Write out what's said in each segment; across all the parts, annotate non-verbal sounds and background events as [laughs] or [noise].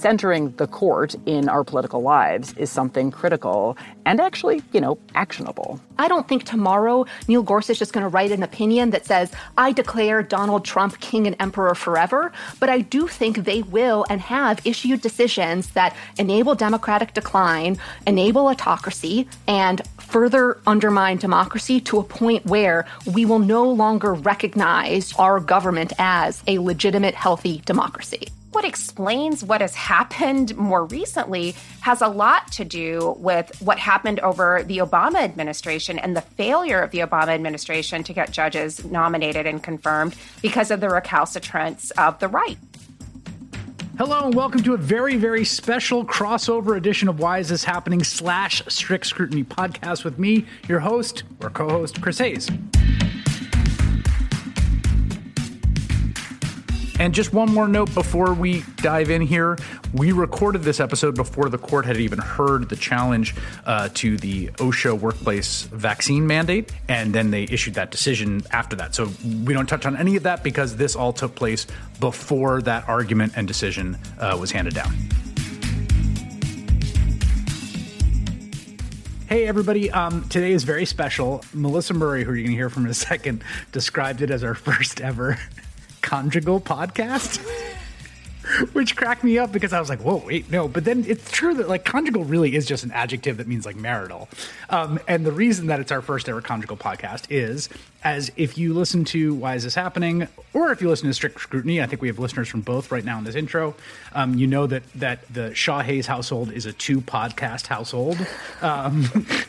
Centering the court in our political lives is something critical and actually, you know, actionable. I don't think tomorrow Neil Gorsuch is going to write an opinion that says, I declare Donald Trump king and emperor forever. But I do think they will and have issued decisions that enable democratic decline, enable autocracy, and further undermine democracy to a point where we will no longer recognize our government as a legitimate, healthy democracy what explains what has happened more recently has a lot to do with what happened over the Obama administration and the failure of the Obama administration to get judges nominated and confirmed because of the recalcitrance of the right. Hello and welcome to a very, very special crossover edition of Why Is This Happening slash Strict Scrutiny podcast with me, your host or co-host, Chris Hayes. And just one more note before we dive in here. We recorded this episode before the court had even heard the challenge uh, to the OSHA workplace vaccine mandate, and then they issued that decision after that. So we don't touch on any of that because this all took place before that argument and decision uh, was handed down. Hey, everybody. Um, today is very special. Melissa Murray, who you're going to hear from in a second, [laughs] described it as our first ever conjugal podcast. [laughs] [laughs] Which cracked me up because I was like, whoa, wait, no. But then it's true that like conjugal really is just an adjective that means like marital. Um, and the reason that it's our first ever conjugal podcast is as if you listen to Why Is This Happening, or if you listen to Strict Scrutiny, I think we have listeners from both right now in this intro. Um, you know that that the Shaw Hayes household is a two podcast household. [laughs] Um,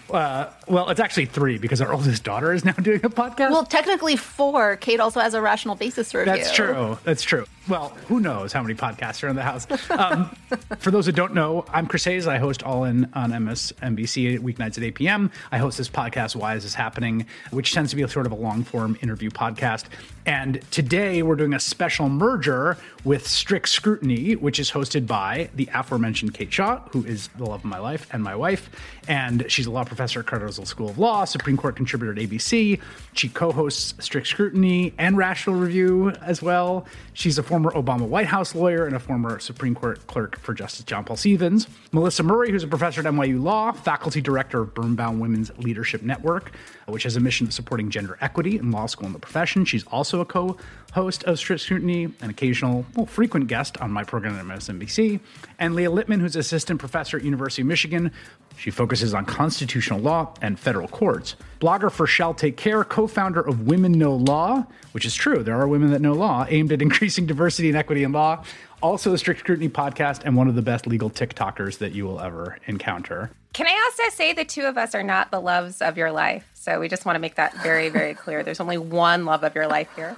uh, well, it's actually three because our oldest daughter is now doing a podcast. Well, technically four. Kate also has a rational basis review. That's true. That's true. Well, who knows how many podcasts are in the house? Um, for those that don't know, I'm Chris Hayes. I host All In on MSNBC weeknights at 8 p.m. I host this podcast, Why Is This Happening, which tends to be a sort of a long form interview podcast. And today we're doing a special merger with Strict Scrutiny, which is hosted by the aforementioned Kate Shaw, who is the love of my life and my wife. And she's a law professor at Cardozo School of Law, Supreme Court contributor at ABC. She co hosts Strict Scrutiny and Rational Review as well. She's a former Obama White House lawyer and a former Supreme Court clerk for Justice John Paul Stevens. Melissa Murray, who's a professor at NYU Law, faculty director of Birnbaum Women's Leadership Network, which has a mission of supporting gender equity in law school and the profession. She's also a co host of Strict Scrutiny, an occasional, well, frequent guest on my program at MSNBC. And Leah Littman, who's assistant professor at University of Michigan. She focuses on constitutional law and federal courts. Blogger for Shall Take Care, co founder of Women Know Law, which is true, there are women that know law, aimed at [laughs] increasing diversity and equity in law. Also, the Strict Scrutiny podcast and one of the best legal TikTokers that you will ever encounter. Can I also say the two of us are not the loves of your life? So we just want to make that very, very clear. There's only one love of your life here.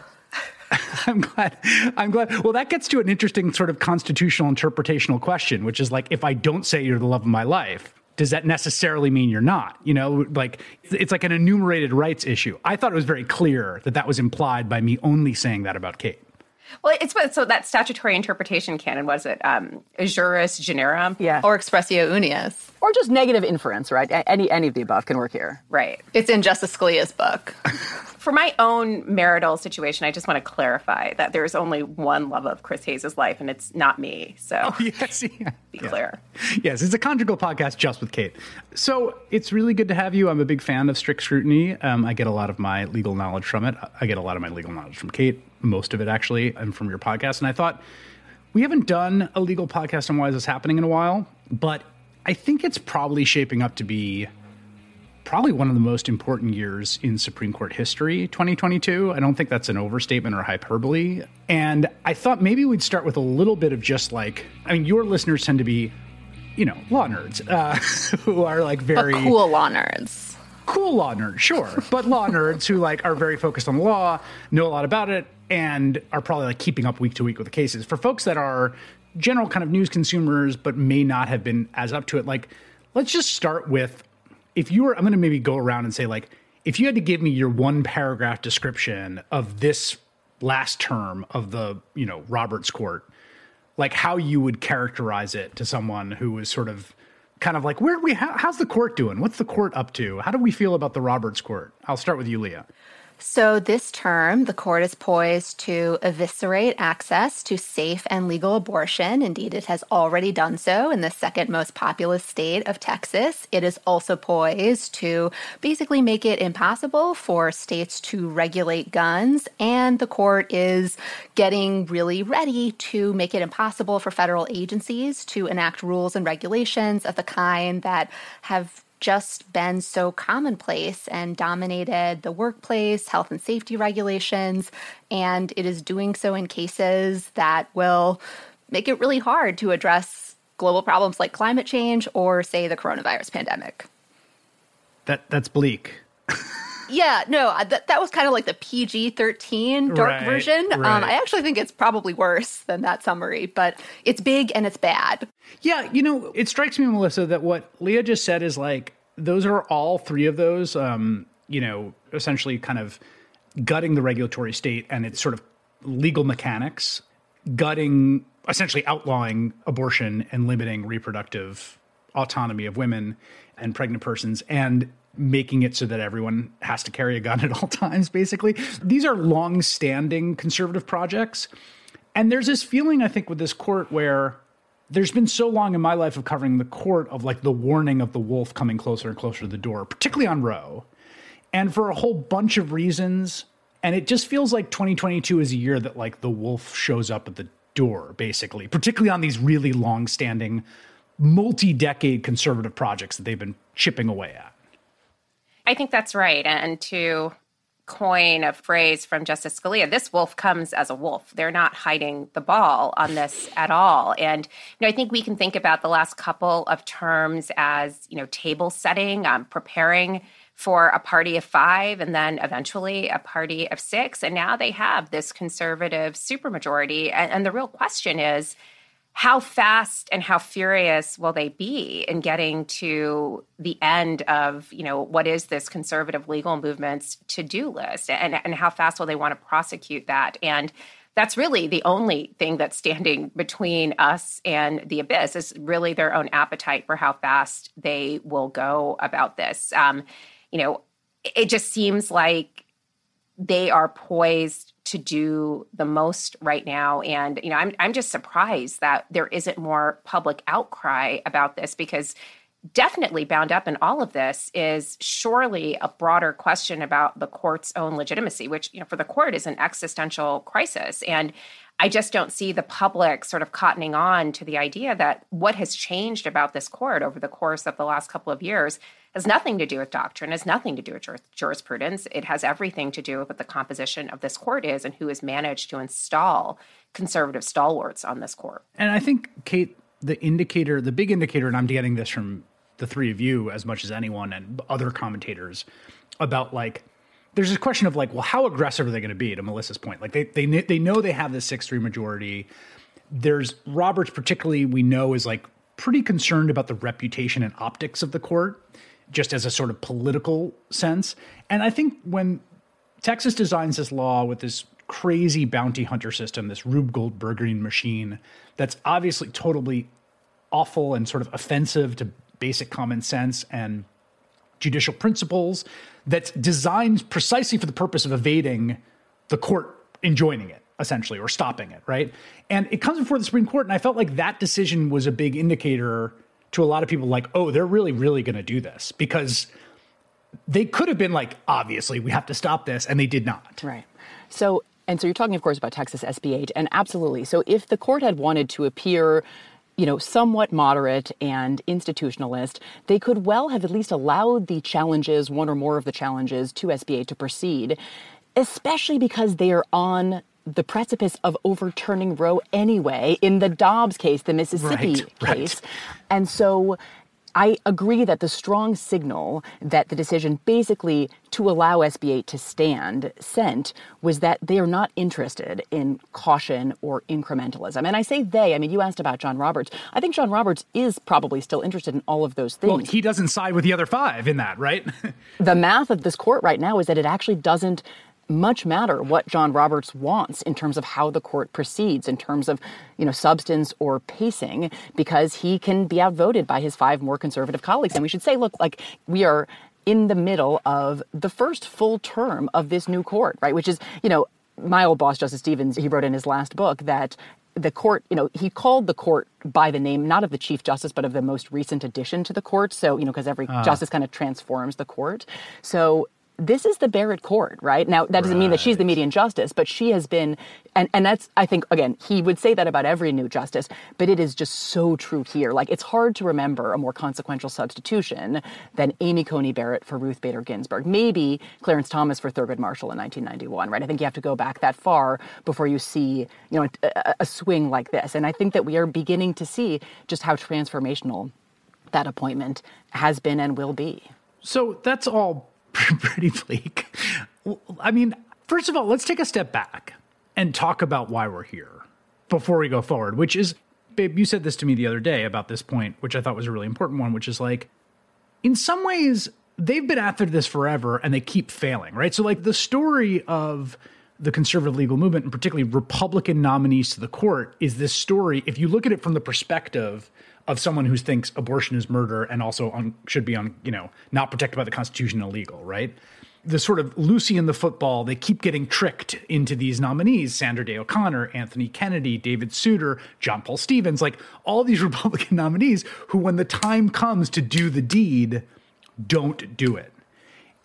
[laughs] I'm glad. I'm glad. Well, that gets to an interesting sort of constitutional interpretational question, which is like, if I don't say you're the love of my life, does that necessarily mean you're not? You know, like it's like an enumerated rights issue. I thought it was very clear that that was implied by me only saying that about Kate. Well, it's what so that statutory interpretation canon was it um, juris generum, yeah, or expressio unius, or just negative inference, right? Any any of the above can work here, right? It's in Justice Scalia's book. [laughs] For my own marital situation, I just want to clarify that there's only one love of Chris Hayes' life, and it's not me. So, oh, yes, yeah. be clear. Yes, it's a conjugal podcast just with Kate. So it's really good to have you. I'm a big fan of Strict Scrutiny. Um, I get a lot of my legal knowledge from it. I get a lot of my legal knowledge from Kate, most of it actually, and from your podcast. And I thought we haven't done a legal podcast on why is this happening in a while, but I think it's probably shaping up to be probably one of the most important years in Supreme Court history, 2022. I don't think that's an overstatement or hyperbole. And I thought maybe we'd start with a little bit of just like, I mean, your listeners tend to be, you know, law nerds uh, [laughs] who are like very but cool law nerds. cool law nerds, sure, but law nerds who like are very focused on the law, know a lot about it, and are probably like keeping up week to week with the cases. For folks that are general kind of news consumers but may not have been as up to it, like let's just start with if you were, I'm going to maybe go around and say like if you had to give me your one paragraph description of this last term of the you know Roberts Court, like how you would characterize it to someone who was sort of kind of like where we how, how's the court doing? What's the court up to? How do we feel about the Roberts Court? I'll start with you, Leah. So, this term, the court is poised to eviscerate access to safe and legal abortion. Indeed, it has already done so in the second most populous state of Texas. It is also poised to basically make it impossible for states to regulate guns. And the court is getting really ready to make it impossible for federal agencies to enact rules and regulations of the kind that have just been so commonplace and dominated the workplace, health and safety regulations, and it is doing so in cases that will make it really hard to address global problems like climate change or say the coronavirus pandemic. That that's bleak. [laughs] yeah, no, uh, that, that was kind of like the PG 13 dark right, version. Um, right. Um, I actually think it's probably worse than that summary, but it's big and it's bad. Yeah, you know, it strikes me, Melissa, that what Leah just said is like, those are all three of those, um, you know, essentially kind of gutting the regulatory state and its sort of legal mechanics, gutting, essentially outlawing abortion and limiting reproductive autonomy of women and pregnant persons, and making it so that everyone has to carry a gun at all [laughs] times, basically. These are long standing conservative projects. And there's this feeling, I think, with this court where there's been so long in my life of covering the court of like the warning of the wolf coming closer and closer to the door, particularly on Roe. And for a whole bunch of reasons. And it just feels like 2022 is a year that like the wolf shows up at the door, basically, particularly on these really long standing, multi decade conservative projects that they've been chipping away at. I think that's right. And to coin a phrase from Justice Scalia, this wolf comes as a wolf. They're not hiding the ball on this at all. And you know, I think we can think about the last couple of terms as you know table setting, um, preparing for a party of five and then eventually a party of six. And now they have this conservative supermajority. And, and the real question is how fast and how furious will they be in getting to the end of you know what is this conservative legal movement's to-do list? And, and how fast will they want to prosecute that? And that's really the only thing that's standing between us and the abyss is really their own appetite for how fast they will go about this. Um, you know it just seems like they are poised to do the most right now. And you know I'm I'm just surprised that there isn't more public outcry about this because definitely bound up in all of this is surely a broader question about the court's own legitimacy which you know for the court is an existential crisis. And I just don't see the public sort of cottoning on to the idea that what has changed about this court over the course of the last couple of years has nothing to do with doctrine, has nothing to do with jurisprudence. It has everything to do with what the composition of this court is and who has managed to install conservative stalwarts on this court. And I think, Kate, the indicator, the big indicator, and I'm getting this from the three of you as much as anyone and other commentators about like, there's this question of like, well, how aggressive are they going to be? To Melissa's point, like they they they know they have this six three majority. There's Roberts, particularly, we know is like pretty concerned about the reputation and optics of the court just as a sort of political sense. And I think when Texas designs this law with this crazy bounty hunter system, this Rube Goldbergian machine that's obviously totally awful and sort of offensive to basic common sense and judicial principles, that's designed precisely for the purpose of evading the court enjoining it essentially or stopping it, right? And it comes before the Supreme Court and I felt like that decision was a big indicator to a lot of people like, oh, they're really, really going to do this because they could have been like, obviously, we have to stop this, and they did not. Right. So, and so you're talking, of course, about Texas SB 8, and absolutely. So, if the court had wanted to appear, you know, somewhat moderate and institutionalist, they could well have at least allowed the challenges, one or more of the challenges to SB 8 to proceed, especially because they are on the precipice of overturning Roe anyway in the Dobbs case, the Mississippi right, case. Right. And so I agree that the strong signal that the decision basically to allow SB8 to stand sent was that they are not interested in caution or incrementalism. And I say they, I mean, you asked about John Roberts. I think John Roberts is probably still interested in all of those things. Well, he doesn't side with the other five in that, right? [laughs] the math of this court right now is that it actually doesn't much matter what John Roberts wants in terms of how the court proceeds, in terms of, you know, substance or pacing, because he can be outvoted by his five more conservative colleagues. And we should say, look, like we are in the middle of the first full term of this new court, right? Which is, you know, my old boss, Justice Stevens, he wrote in his last book that the court, you know, he called the court by the name, not of the Chief Justice, but of the most recent addition to the court. So, you know, because every uh. justice kind of transforms the court. So this is the Barrett court, right? Now, that doesn't right. mean that she's the median justice, but she has been, and, and that's, I think, again, he would say that about every new justice, but it is just so true here. Like, it's hard to remember a more consequential substitution than Amy Coney Barrett for Ruth Bader Ginsburg. Maybe Clarence Thomas for Thurgood Marshall in 1991, right? I think you have to go back that far before you see, you know, a, a swing like this. And I think that we are beginning to see just how transformational that appointment has been and will be. So that's all [laughs] pretty bleak. I mean, first of all, let's take a step back and talk about why we're here before we go forward, which is, babe, you said this to me the other day about this point, which I thought was a really important one, which is like, in some ways, they've been after this forever and they keep failing, right? So, like, the story of the conservative legal movement, and particularly Republican nominees to the court, is this story. If you look at it from the perspective of someone who thinks abortion is murder and also should be on, you know, not protected by the Constitution illegal, right? The sort of Lucy in the football, they keep getting tricked into these nominees Sandra Day O'Connor, Anthony Kennedy, David Souter, John Paul Stevens, like all these [laughs] Republican nominees who, when the time comes to do the deed, don't do it.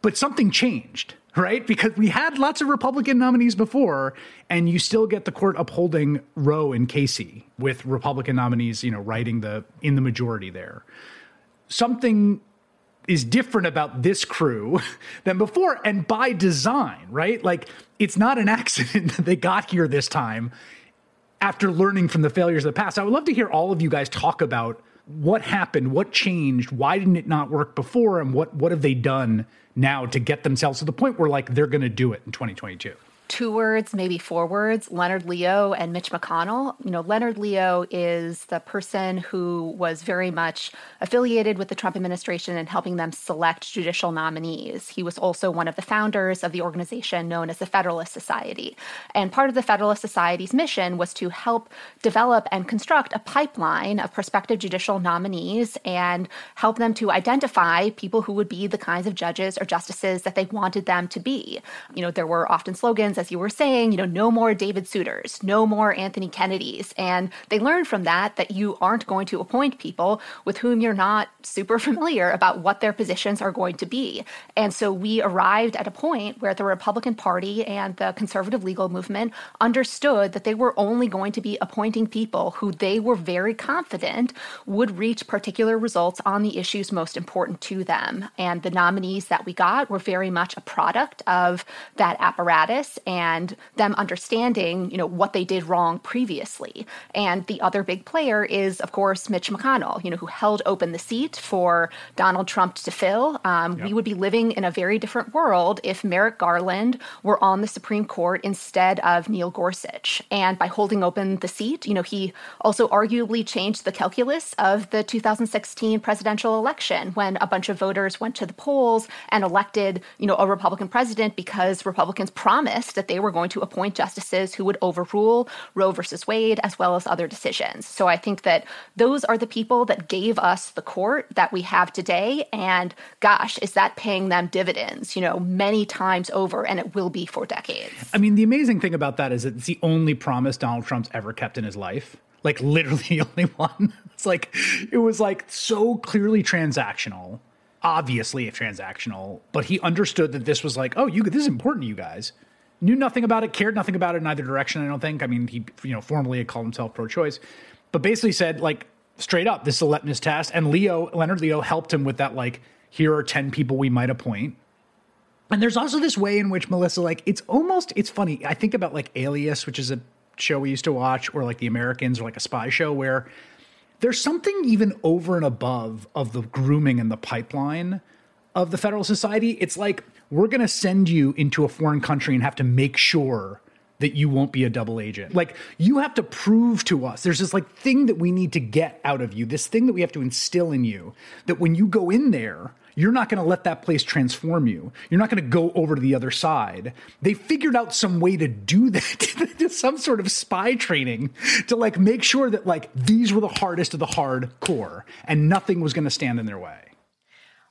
But something changed right? Because we had lots of Republican nominees before, and you still get the court upholding Roe and Casey with Republican nominees, you know, writing the in the majority there. Something is different about this crew [laughs] than before, and by design, right? Like it's not an [laughs] accident that they got here this time after learning from the failures of the past. I would love to hear all of you guys talk about what happened, what changed, why didn't it not work before, and what what have they done now to get themselves to the point where like they're going to do it in 2022 two words, maybe four words Leonard Leo and Mitch McConnell. You know, Leonard Leo is the person who was very much affiliated with the Trump administration and helping them select judicial nominees. He was also one of the founders of the organization known as the Federalist Society. And part of the Federalist Society's mission was to help develop and construct a pipeline of prospective judicial nominees and help them to identify people who would be the kinds of judges or justices that they wanted them to be. You know, there were often slogans as you were saying, you know, no more David Souters, no more Anthony Kennedys. And they learned from that that you aren't going to appoint people with whom you're not super [laughs] familiar about what their positions are going to be. And so we arrived at a point where the Republican Party and the conservative legal movement understood that they were only going to be appointing people who they were very confident would reach particular results on the issues most important to them. And the nominees that we got were very much a product of that apparatus and them understanding, you know, what they did wrong previously. And the other big player is, of course, Mitch McConnell, you know, who held open the seat for Donald Trump to fill. Um, yep. We would be living in a very different world if Merrick Garland were on the Supreme Court instead of Neil Gorsuch. And by holding open the seat, you know, he also arguably changed the calculus of the 2016 presidential election when a bunch of voters went to the polls and elected, you know, a Republican president because Republicans promised that they were going to appoint justices who would overrule Roe versus Wade as well as other decisions. So I think that those are the people that gave us the court that we have today. And gosh, is that paying them dividends, you know, many times over, and it will be for decades. I mean, the amazing thing about that is it's the only promise Donald Trump's ever kept in his life like literally the [laughs] only one. It's like it was like so clearly transactional, obviously transactional, but he understood that this was like, oh, you this is important to you guys knew nothing about it, cared nothing about it in either direction. I don't think. I mean, he you know formally had called himself pro-choice, but basically said like straight up, this is a litmus test. And Leo Leonard Leo helped him with that. Like, here are ten people we might appoint. And there's also this way in which Melissa, like, it's almost it's funny. I think about like Alias, which is a show we used to watch, or like The Americans, or like a spy show where there's something even over and above of the grooming and the pipeline of the Federal Society. It's like we're going to send you into a foreign country and have to make sure that you won't be a double agent. Like you have to prove to us there's this like thing that we need to get out of you, this thing that we have to instill in you that when you go in there, you're not going to let that place transform you. You're not going to go over to the other side. They figured out some way to do that, [laughs] some sort of spy training to like make sure that like these were the hardest of the hardcore and nothing was going to stand in their way.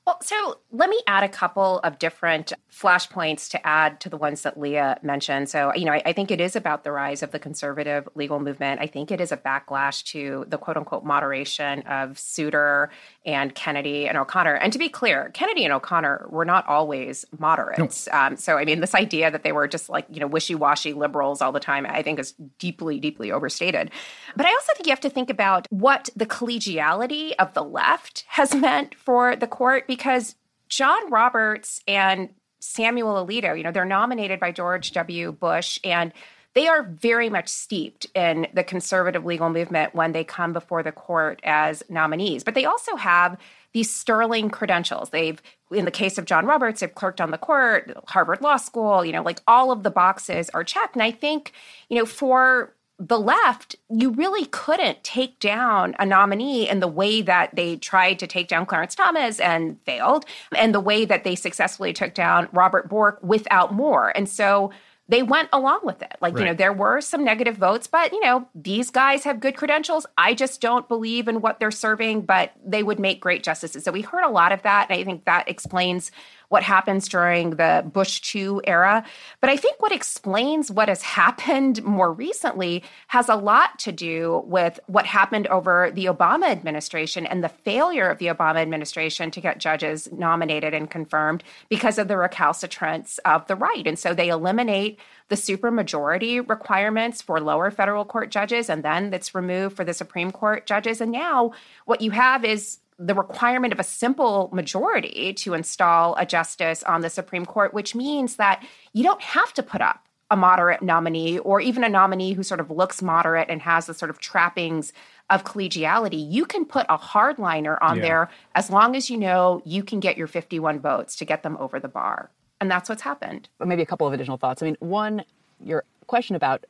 Well, so let me add a couple of different flashpoints to add to the ones that Leah mentioned. So, you know, I, I, think it is about the rise of the conservative legal movement. I think it is a backlash to the quote unquote moderation of Souter and Kennedy and O'Connor. And to be clear, Kennedy and O'Connor were not always moderates. No. Um, so, I mean, this idea that they were just like, you know, wishy washy liberals all the time, I think is deeply, deeply overstated. But I also think you have to think about what the collegiality of the left has [laughs] meant for the court because John Roberts and Samuel Alito, you know, they're nominated by George W. Bush and they are very much steeped in the conservative legal movement when they come before the court as nominees. But they also have these sterling credentials. They've, in the case of John Roberts, they've clerked on the court, Harvard Law School, you know, like all of the boxes are checked. And I think, you know, for the left, you really couldn't take down a nominee in the way that they tried to take down Clarence Thomas and failed, and the way that they successfully took down Robert Bork without more. And so they went along with it. Like, right. you know, there were some negative votes, but, you know, these guys have good credentials. I just don't believe in what they're serving, but they would make great justices. So we heard a lot of that. And I think that explains what happens during the Bush 2 era. But I think what explains what has [laughs] happened more recently has a lot to do with what happened over the Obama administration and the failure of the Obama administration to get judges nominated and confirmed because of the recalcitrance of the right. And so they eliminate the supermajority requirements for lower federal court judges, and then it's removed for the Supreme Court judges. And now what you have is the requirement of a simple majority to install a justice on the Supreme Court, which means that you don't have to put up a moderate nominee or even a nominee who sort of looks moderate and has the sort of trappings of collegiality. You can put a hardliner on yeah. there as long as you know you can get your 51 votes to get them over the bar. And that's what's happened. But maybe a couple of additional thoughts. I mean, one, your question about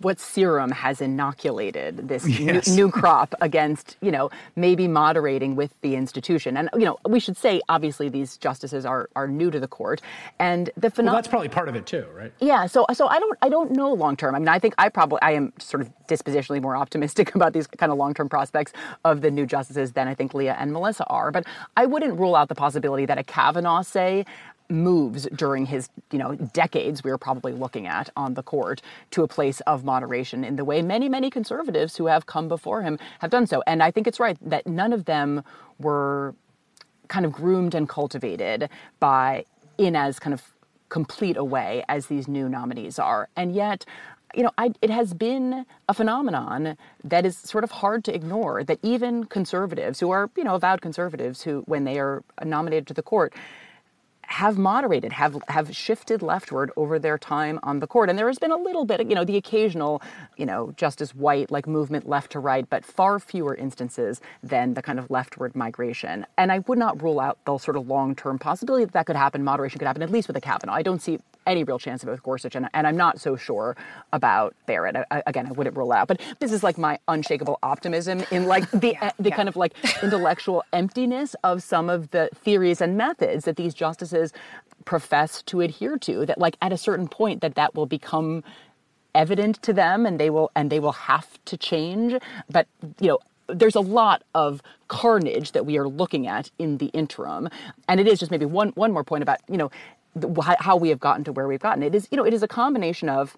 what serum has inoculated this [laughs] yes. new, new, crop against, you know, maybe moderating with the institution. And, you know, we should say, obviously, these justices are, are new to the court. And the phenomenon. Well, that's probably part of it, too, right? Yeah. So, so I don't, I don't know long term. I mean, I think I probably, I am sort of dispositionally more optimistic [laughs] about these kind of long term prospects of the new justices than I think Leah and Melissa are. But I wouldn't rule out the possibility that a Kavanaugh, say, moves during his you know decades we are probably looking at on the court to a place of moderation in the way many many conservatives who have come before him have done so and i think it's right that none of them were kind of groomed and cultivated by in as kind of complete a way as these new nominees are and yet you know, I, it has been a phenomenon that is sort of hard to ignore. That even conservatives, who are, you know, avowed conservatives, who, when they are nominated to the court, have moderated, have have shifted leftward over their time on the court. And there has been a little bit, you know, the occasional, you know, Justice White like movement left to right, but far fewer instances than the kind of leftward migration. And I would not rule out the sort of long term possibility that that could happen. Moderation could happen, at least with a Kavanaugh. I don't see any real chance of it with Gorsuch, and, and I'm not so sure about Barrett. I, again, I wouldn't rule out, but this is like my unshakable optimism in like the yeah, the yeah. kind of like intellectual emptiness of some of the theories and methods that these justices profess to adhere to. That like at a certain point that that will become evident to them, and they will and they will have to change. But you know there's a lot of carnage that we are looking at in the interim and it is just maybe one one more point about you know how we have gotten to where we've gotten. It is, you know, it is a combination of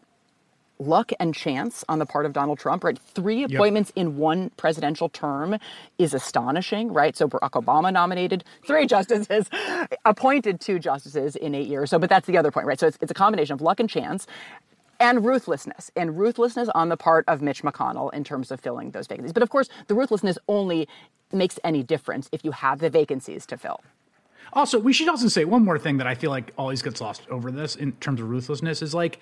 luck and chance on the part of Donald Trump, right? Three appointments yep. in one presidential term is astonishing, right? So Barack Obama nominated three justices, [laughs] appointed two justices in eight years. So, but that's the other point, right? So it's, it's a combination of luck and chance and ruthlessness, and ruthlessness on the part of Mitch McConnell in terms of filling those vacancies. But of course, the ruthlessness only makes any difference if you have the vacancies to fill. Also, we should also say one more thing that I feel like always gets lost over this in terms of ruthlessness is like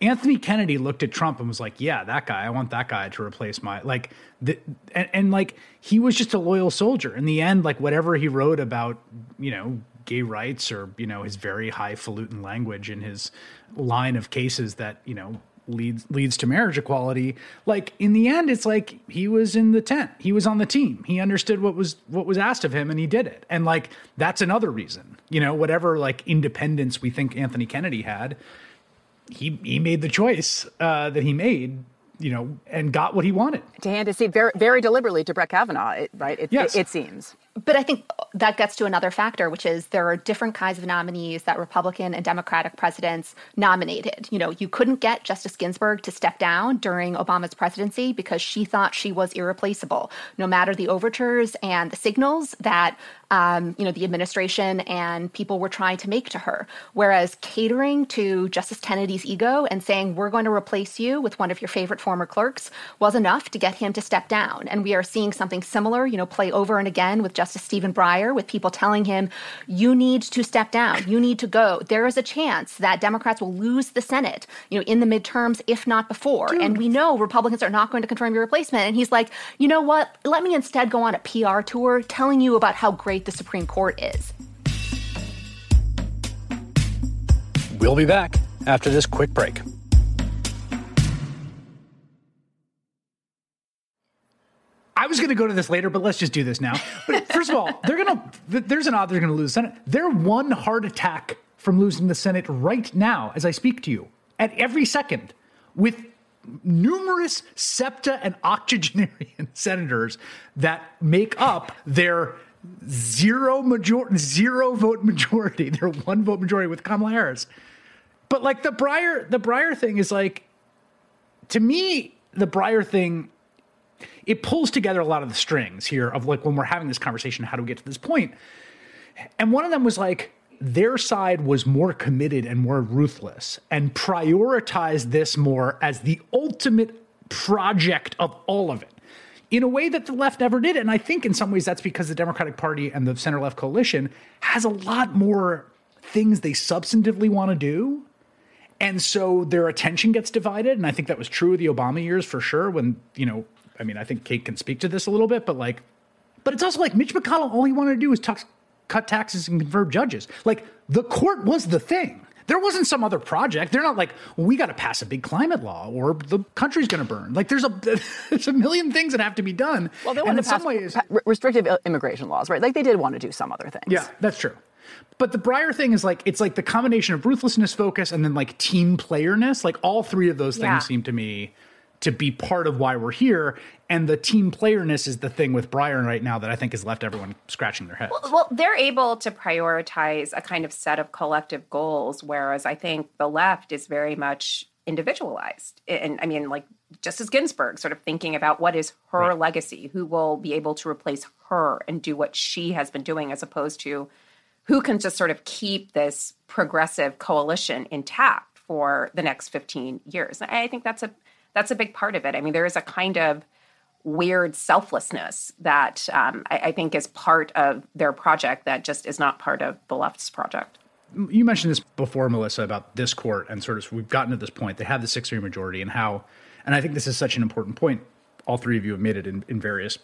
Anthony Kennedy looked at Trump and was like, "Yeah, that guy. I want that guy to replace my like." The, and, and like he was just a loyal soldier. In the end, like whatever he wrote about, you know, gay rights or you know his very highfalutin language in his line of cases that you know leads leads to marriage equality like in the end it's like he was in the tent he was on the team he understood what was what was asked of him and he did it. And like that's another reason you know whatever like independence we think anthony kennedy had he he made the choice uh, that he made you know and got what he wanted. To hand his seat very very deliberately to brett kavanaugh right it, yes. it, it seems but I think that gets to another factor, which is there are different kinds of nominees that Republican and Democratic presidents nominated. You know, you couldn't get Justice Ginsburg to step down during Obama's presidency because she thought she was irreplaceable, no matter the overtures and the signals that um, you know the administration and people were trying to make to her. Whereas catering to Justice Kennedy's ego and saying we're going to replace you with one of your favorite former clerks was enough to get him to step down. And we are seeing something similar, you know, play over and again with Justice Stephen Breyer, with people telling him, you need to step down, you need to go. There is a chance that Democrats will lose the Senate, you know, in the midterms, if not before. Dude. And we know Republicans are not going to confirm your replacement. And he's like, you know what? Let me instead go on a PR tour telling you about how great the Supreme Court is. We'll be back after this quick break. I was going to go to this later, but let's just do this now. But first of all, [laughs] they're going to. There's an odd they're going to lose the Senate. They're one heart attack from losing the Senate right now, as I speak to you, at every second, with numerous septa and octogenarian [laughs] senators that make up their zero major zero vote majority, [laughs] They're one vote majority with Kamala Harris. But like the Breyer, the Breyer thing is like, to me, the Breyer thing it pulls together a lot of the strings here of like when we're having this conversation, how do we get to this point? And one of them was like, their side was more committed and more ruthless and prioritized this more as the ultimate project of all of it in a way that the left never did. And I think in some ways that's because the Democratic Party and the center left coalition has a lot more things they substantively want to do. And so their attention gets divided. And I think that was true of the Obama years for sure, when, you know, I mean, I think Kate can speak to this a little bit, but like, but it's also like Mitch McConnell, all he wanted to do was tux, cut taxes and confirm judges. Like, the court was the thing. There wasn't some other project. They're not like, we got to pass a big climate law or the country's going to burn. Like, there's a [laughs] there's a million things that have to be done. Well, they want to pass ways, restrictive immigration laws, right? Like, they did want to do some other things. Yeah, that's true. But the Breyer thing is like it's like the combination of ruthlessness, focus, and then like team playerness. Like all three of those things yeah. seem to me to be part of why we're here. And the team playerness is the thing with Breyer right now that I think has left everyone scratching their heads. Well, well, they're able to prioritize a kind of set of collective goals, whereas I think the left is very much individualized. And I mean, like Justice Ginsburg, sort of thinking about what is her right. legacy, who will be able to replace her and do what she has been doing, as opposed to who can just sort of keep this progressive coalition intact for the next 15 years. I think that's a that's a big part of it. I mean, there is a kind of weird selflessness that um, I, I, think is part of their project that just is not part of the left's project. You mentioned this before, Melissa, about this court and sort of we've gotten to this point. They have the six three majority and how, and I think this is such an important point. All three of you have made it in, in various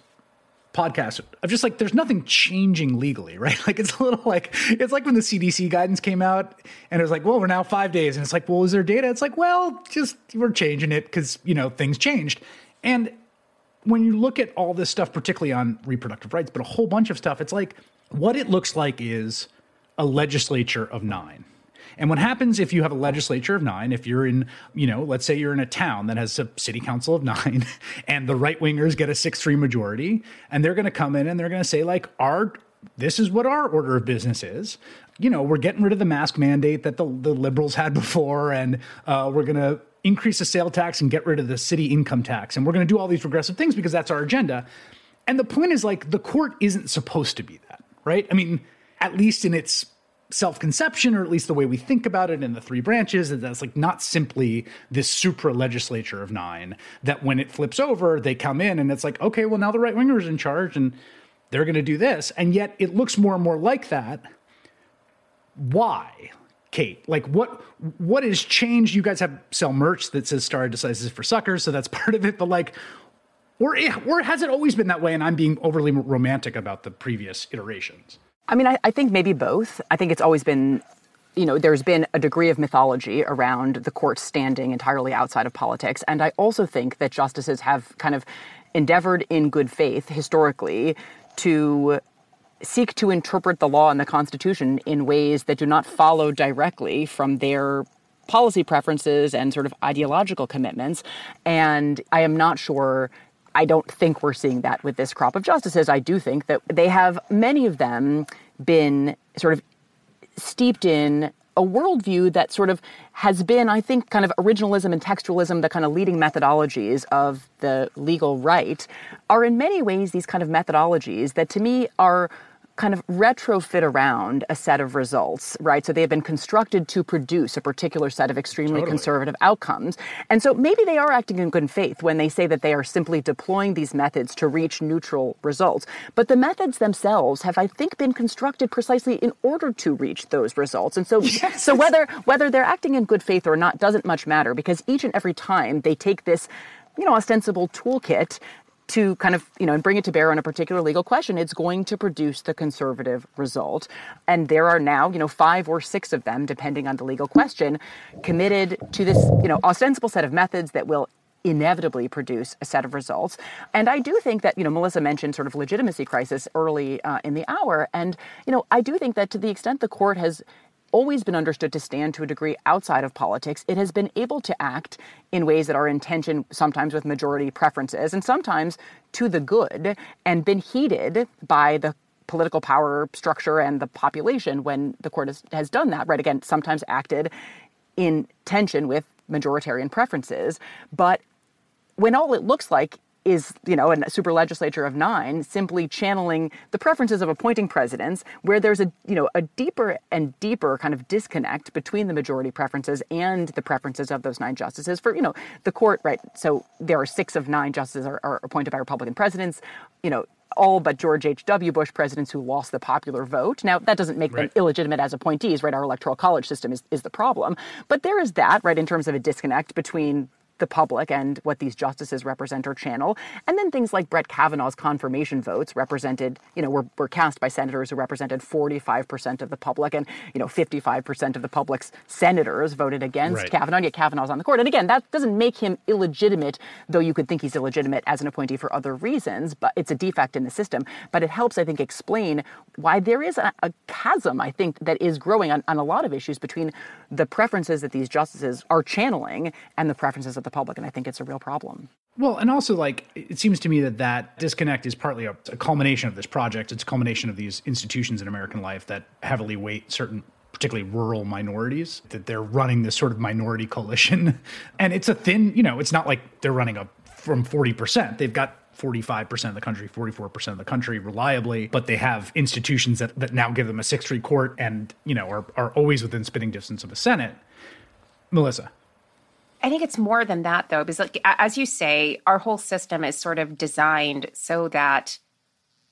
podcast of just like there's nothing changing legally, [laughs] right? Like it's a little like it's like when the CDC guidance came out and it was like, well, we're now five days, and it's like, well, is there data? It's like, well, just we're changing it because you know things changed, and when you look at all this stuff, particularly on reproductive rights, but a whole bunch of stuff, it's like what it looks like is a legislature of nine and what happens if you have a legislature of nine, if you're in, you know, let's say you're in a town that has a city council of nine [laughs] and the right wingers get a 6 3 majority, and they're going to come in and they're going to say, like, our, this is what our order of business is. You know, we're getting rid of the mask mandate that the, the liberals had [laughs] before, and uh, we're going to increase the sale tax and get rid of the city income tax. And we're going to do all these progressive things because that's our agenda. And the point is, like, the court isn't supposed to be that, right? I mean, at least in its self conception, or at least the way we think about it in the three branches, is that's like not simply this supra legislature of nine, that when it flips over, they come in and it's like, okay, well, now the right winger is in charge and they're going to do this. And yet it looks more and more like that. Why? Kate? Like what what has changed? You guys have sell merch that says Stare Decisis for suckers, so that's [laughs] part of it. But like, or or has it always been that way? And I'm being overly romantic about the previous iterations. I mean, I, I think maybe both. I think it's always been you know, there's been a degree of mythology around the court standing entirely outside of politics. And I also think that justices have kind of endeavored in good faith historically to seek to interpret the law and the Constitution in ways that do not follow directly from their policy preferences and sort of ideological commitments. And I am not sure. I don't think we're seeing that with this crop of justices. I do think that they have, many of them, been sort of steeped in a worldview that sort of has been, I think, kind of originalism and textualism, the kind of leading methodologies of the legal right, are in many ways these kind of methodologies that to me are kind of retrofit around a set of results, right? So they have been constructed to produce a particular set of extremely totally. conservative outcomes. And so maybe they are acting in good faith when they say that they are simply deploying these methods to reach neutral results. But the methods themselves have, I think, been constructed precisely in order to reach those results. And so, [laughs] yes. so whether whether they're acting in good faith or not doesn't much matter because each and every time they take this you know, ostensible toolkit to kind of, you know, and bring it to bear on a particular legal question, it's going to produce the conservative result. And there are now, you know, five or six of them, depending on the legal question, committed to this, you know, ostensible set of methods that will inevitably produce a set of results. And I do think that, you know, Melissa mentioned sort of legitimacy crisis early uh, in the hour. And, you know, I do think that to the extent the court has always been understood to stand to a degree outside of politics. It has been able to act in ways that are in tension sometimes with majority preferences and sometimes to the good and been heeded by the political power structure and the population when the court has, has done that, right? Again, sometimes acted in tension with majoritarian preferences. But when all it looks like is, you know, a super legislature of nine simply channeling the preferences of appointing presidents, where there's a, you know, a deeper and deeper kind of disconnect between the majority preferences and the preferences of those nine justices. For, you know, the court, right? So there are six of nine justices are, are appointed by Republican presidents. You know, all but George H.W. Bush presidents who lost the popular vote. Now, that doesn't make right. them illegitimate as appointees, right? Our electoral college system is, is the problem. But there is that, right, in terms of a disconnect between the public and what these justices represent or channel. And then things like Brett Kavanaugh's confirmation votes represented, you know, were, were cast by senators who represented 45% of the public and, you know, 55% of the public's senators voted against right. Kavanaugh, yet Kavanaugh's on the court. And again, that doesn't make him illegitimate, though you could think he's illegitimate as an appointee for other reasons, but it's a defect in the system. But it helps, I think, explain why there is a, a chasm, I think, that is growing on, on a lot of issues between the preferences that these justices are channeling and the preferences of the public. And I think it's a real problem. Well, and also, like, it seems to me that that disconnect is partly a, a culmination of this project. It's a culmination of these institutions in American life that heavily weight certain particularly rural minorities, that they're running this sort of minority [laughs] coalition. And it's a thin, you know, it's not like they're running a from 40%. They've got 45% of the country, 44% of the country reliably, but they have institutions that, that now give them a six three court and, you know, are, are always within spitting distance of a Senate. Melissa. I think it's more than that, though, because, like, as you say, our whole system is sort of designed so that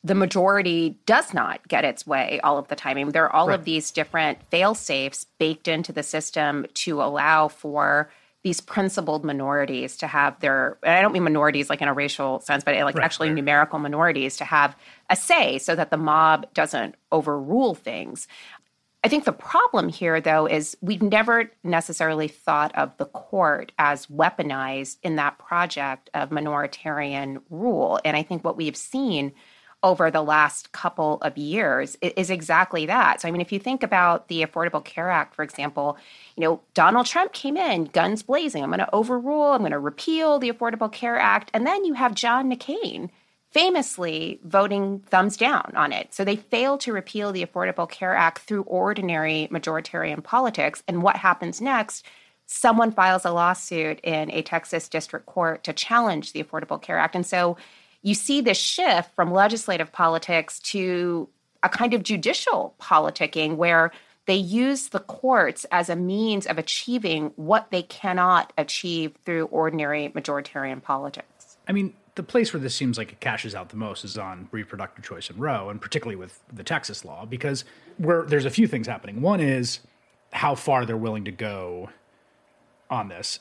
the majority does not get its way all of the time. I mean, there are all right. of these different fail safes baked into the system to allow for these principled minorities to have their I don't mean minorities like in a racial sense, but like right, actually right. numerical minorities to have a say so that the mob doesn't overrule things. I think the problem here, though, is we've never necessarily thought of the court as weaponized in that project of minoritarian rule. And I think what we've seen over the last couple of years is exactly that. So, I mean, if you think about the Affordable Care Act, for example, you know, Donald Trump came in guns blazing. I'm going to overrule, I'm going to repeal the Affordable Care Act. And then you have John McCain famously voting thumbs down on it. So they failed to repeal the Affordable Care Act through ordinary majoritarian politics. And what happens next? Someone files a lawsuit in a Texas district court to challenge the Affordable Care Act. And so you see this shift from legislative politics to a kind of judicial politicking where they use the courts as a means of achieving what they cannot achieve through ordinary majoritarian politics. I mean, the place where this seems like it cashes out the most is on reproductive choice in Roe, and particularly with the Texas law, because where there's a few things happening. One is how far they're willing to go on this.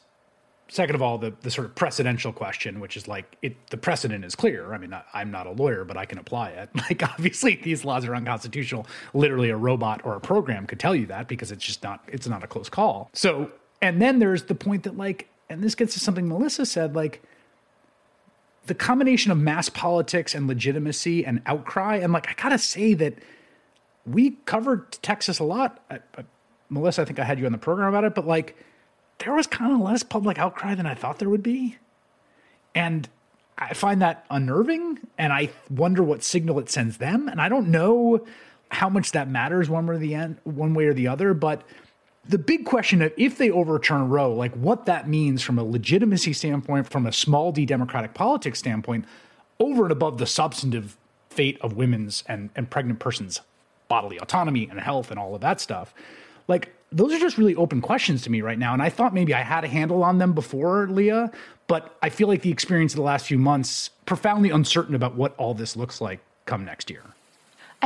Second of all, the, the sort of precedential question, which is like it, the precedent is clear. I mean, I, I'm not a lawyer, but I can apply it. [laughs] Like, obviously, these laws are unconstitutional. Literally, a robot or a program could tell you that because it's just not it's not a close call. So, and then there's the point that like, and this gets to something Melissa said, like the combination of mass politics and legitimacy and outcry. And like, I gotta say that we covered Texas a lot. I, I, Melissa, I think I had you on the program about it, but like there was kind of less public outcry than I thought there would be. And I find that unnerving and I wonder what signal it sends them. And I don't know how much that matters one way or the end, one way or the other, but the big question of if they overturn Roe, like what that means from a legitimacy standpoint, from a small d democratic politics standpoint, over and above the substantive fate of women's and, and pregnant persons' bodily autonomy and health and all of that stuff. Like those are just really open questions to me right now. And I thought maybe I had a handle on them before, Leah, but I feel like the experience of the last few months profoundly uncertain about what all this looks like come next year.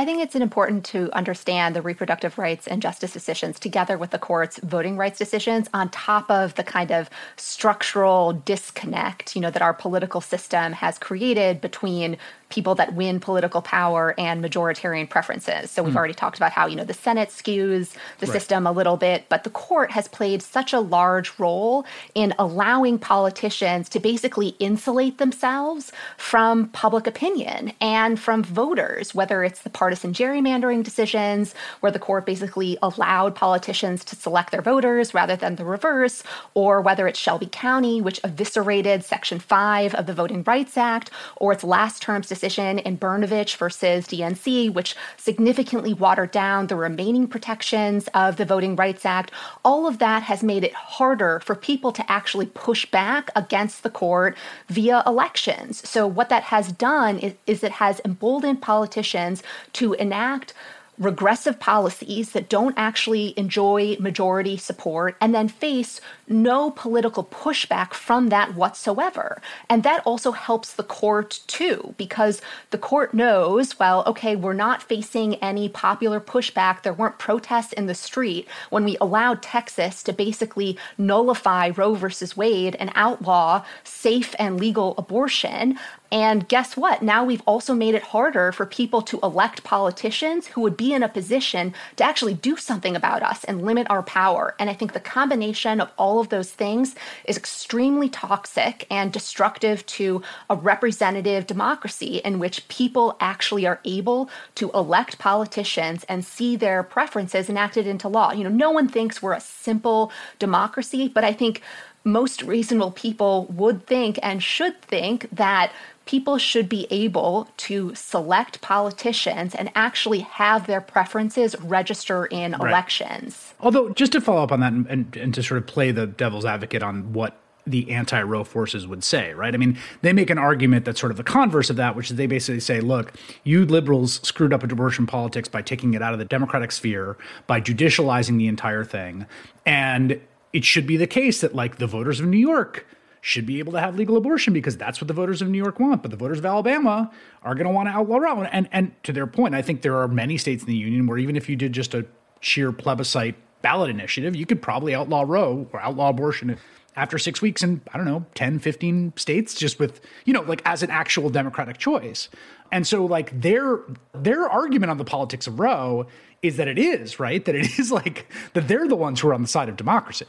I think it's important to understand the reproductive rights and justice decisions together with the court's voting rights decisions on top of the kind of structural disconnect, you know, that our political system has created between people that win political power and majoritarian preferences. So we've mm. already talked about how, you know, the Senate skews the right. system a little bit, but the court has played such a large role in allowing politicians to basically insulate themselves from public opinion and from voters, whether it's the partisan gerrymandering decisions where the court basically allowed politicians to select their voters rather than the reverse, or whether it's Shelby County, which eviscerated Section 5 of the Voting Rights Act, or its last term's decision in Brnovich versus DNC, which significantly watered down the remaining protections of the Voting Rights Act. All of that has made it harder for people to actually push back against the court via elections. So, what that has done is, is it has emboldened politicians to enact regressive policies that don't actually enjoy majority support and then face no political pushback from that whatsoever. And that also helps the court too, because the court knows, well, okay, we're not facing any popular pushback. There weren't protests in the street when we allowed Texas to basically nullify Roe versus Wade and outlaw safe and legal abortion. And guess what? Now we've also made it harder for people to elect politicians who would be in a position to actually do something about us and limit our power. And I think the combination of all of those things is extremely toxic and destructive to a representative democracy in which people actually are able to elect politicians and see their preferences enacted into law. You know, no one thinks we're a simple democracy, but I think most reasonable people would think and should think that people should be able to select politicians and actually have their preferences register in right. elections. Although, just to follow up on that and, and, and to sort of play the devil's advocate on what the anti Roe forces would say, right? I mean, they make an argument that's sort of the converse of that, which is they basically say, look, you liberals screwed up abortion politics by taking it out of the democratic sphere, by judicializing the entire thing. And it should be the case that, like, the voters of New York should be able to have legal abortion because that's what the voters of New York want. But the voters of Alabama are going to want to outlaw Roe. And, and to their point, I think there are many states in the union where even if you did just a sheer plebiscite ballot initiative, you could probably outlaw Roe or outlaw abortion after six weeks in, I don't know, 10, 15 states, just with, you know, like as an actual democratic choice. And so like their their argument on the politics of Roe is that it is, right? That it is like that they're the ones who are on the side of democracy.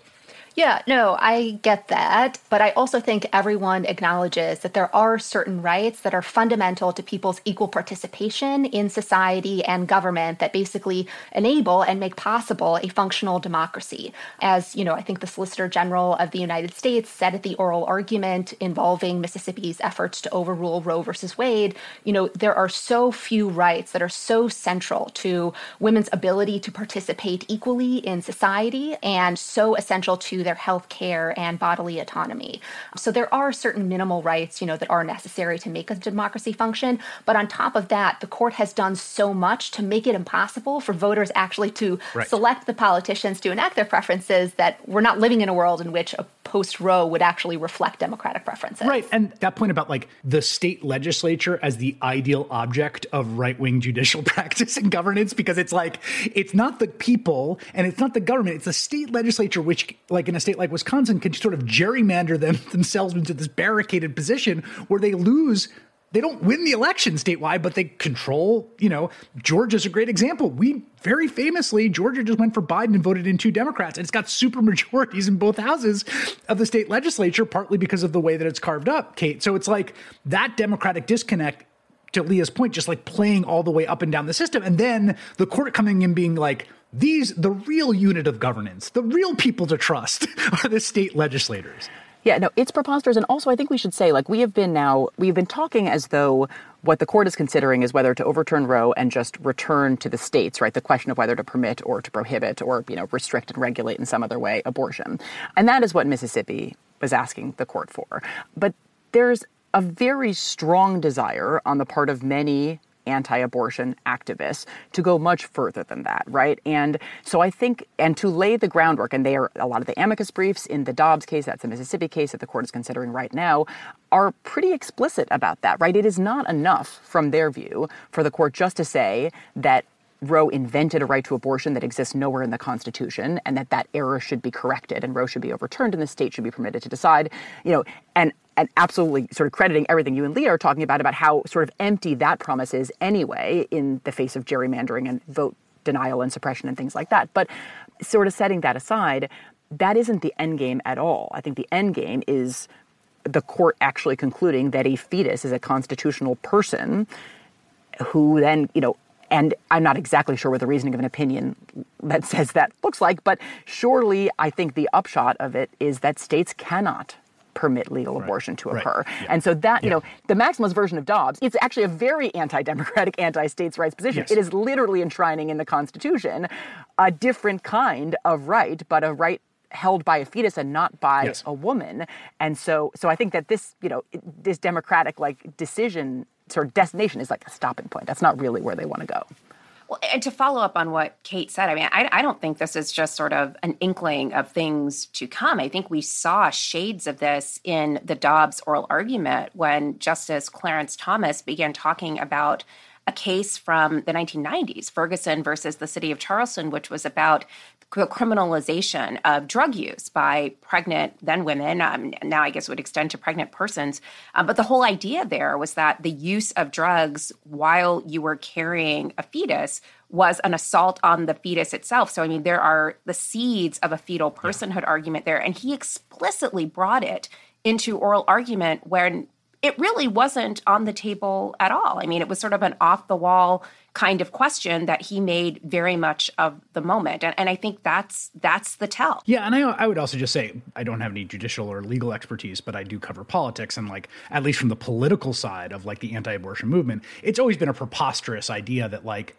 Yeah, no, I get that. But I also think everyone acknowledges that there are certain rights that are fundamental to people's equal participation in society and government that basically enable and make possible a functional democracy. As, you know, I think the Solicitor General of the United States said at the oral argument involving Mississippi's efforts to overrule Roe versus Wade, you know, there are so few rights that are so central to women's ability to participate equally in society and so essential to to their health care and bodily autonomy. So there are certain minimal rights, you know, that are necessary to make a democracy function. But on top of that, the court has done so much to make it impossible for voters actually to right. select the politicians to enact their preferences that we're not living in a world in which a post Roe would actually reflect democratic preferences. Right. And that point about like the state legislature as the ideal object of right wing judicial [laughs] practice and governance, because it's like, it's not the people and it's not the government, it's the state legislature, which, like in a state like Wisconsin, can sort of gerrymander them [laughs] themselves into this barricaded position where they lose they don't win the election statewide, but they control, you know, Georgia's a great example. We very famously, Georgia just went for Biden and voted in two Democrats. And it's got super majorities in both houses of the state legislature, partly because of the way that it's carved up, Kate. So it's like that Democratic disconnect to Leah's point, just like playing all the way up and down the system. And then the court coming in being like, these, the real unit of governance, the real people to trust [laughs] are the state legislators. Yeah, no, it's preposterous. And also, I think we should say, like, we have been now, we've been talking as though what the court is considering is whether to overturn Roe and just return to the states, right? The question of whether to permit or to prohibit or, you know, restrict and regulate in some other way abortion. And that is what Mississippi was asking the court for. But there's a very strong desire on the part of many anti-abortion activists to go much further than that, right? And so I think, and to lay the groundwork, and they are a lot of the amicus briefs in the Dobbs case, that's the Mississippi case that the court is considering right now, are pretty explicit about that, right? It is not enough from their view for the court just to say that Roe invented a right to abortion that exists nowhere in the Constitution, and that that error should be corrected, and Roe should be overturned, and the state should be permitted to decide. You know, and and absolutely sort of crediting everything you and Leah are talking about about how sort of empty that promise is anyway in the face of gerrymandering and vote denial and suppression and things like that. But sort of setting that aside, that isn't the end game at all. I think the end game is the court actually concluding that a fetus is a constitutional person who then, you know, and I'm not exactly sure what the reasoning of an opinion that says that looks like, but surely I think the upshot of it is that states cannot permit legal right. abortion to occur. Right. Yeah. And so that, you yeah. know, the maximalist version of Dobbs, it's actually a very anti-democratic, anti-states rights position. Yes. It is literally enshrining in the Constitution a different kind of right, but a right held by a fetus and not by yes. a woman. And so so I think that this, you know, this democratic like decision sort of destination is like a stopping point. That's not really where they want to go. Well, and to follow up on what Kate said, I mean, I, I, don't think this is just sort of an inkling of things to come. I think we saw shades of this in the Dobbs oral argument when Justice Clarence Thomas began talking about a case from the 1990s, Ferguson versus the city of Charleston, which was about criminalization of drug use by pregnant then women. Um, now, I guess would extend to pregnant persons. Um, but the whole idea there was that the use of drugs while you were carrying a fetus was an assault on the fetus itself. So, I mean, there are the seeds of a fetal personhood yeah. argument there. And he explicitly brought it into oral argument when it really wasn't on the table at all. I mean, it was sort of an off the wall kind of question that he made very much of the moment. And, and I think that's that's the tell. Yeah, and I, I would also just say I don't have any judicial or legal expertise, but I do cover politics and like at least from the political side of like the anti-abortion movement, it's always been a preposterous idea that like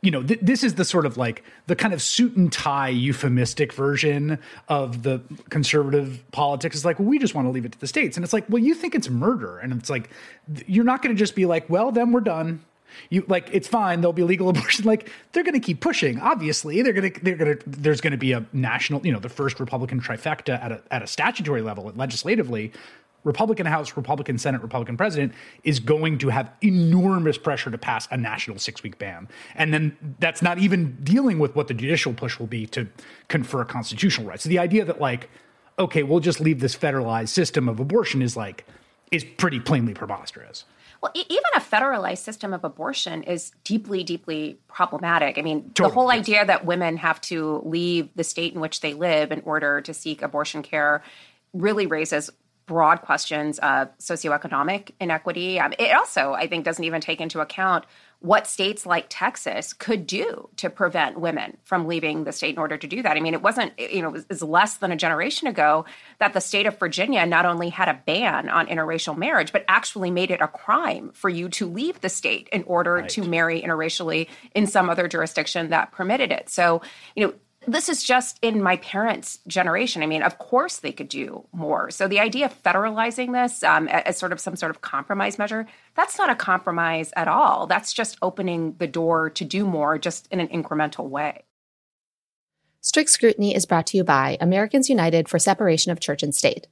you know, th- this is the sort of like the kind of suit and tie euphemistic version of the conservative politics. Is like, well, we just want to leave it to the states, and it's like, well, you think it's murder, and it's like, you're not going to just be like, well, then we're done. You like it's fine. There'll be legal [laughs] abortion. Like they're going to keep pushing. Obviously they're going to they're going to there's going to be a national you know the first republican trifecta at a at a statutory level legislatively republican house republican senate republican president is going to have enormous pressure to pass a national 6 week ban and then that's not even dealing with what the judicial push will be to confer constitutional rights so the idea that like okay we'll just leave this federalized system of abortion is like is pretty plainly preposterous well, e- even a federalized system of abortion is deeply, deeply problematic. I mean, totally. the whole idea that women have to leave the state in which they live in order to seek abortion care really raises broad questions of socioeconomic inequity. Um, it also, I think, doesn't even take into account what states like Texas could do to prevent women from leaving the state in order to do that. I mean, it wasn't, you know, it was less than a generation ago that the state of Virginia not only had a ban on interracial marriage, but actually made it a crime for you to leave the state in order right. to marry interracially in some other jurisdiction that permitted it. So, you know, this is just in my parents' generation. I mean, of course they could do more. So the idea of federalizing this um, as sort of some sort of compromise measure, that's not a compromise at all. That's just opening the door to do more just in an incremental way. Strict Scrutiny is brought to you by Americans United for Separation of Church and State.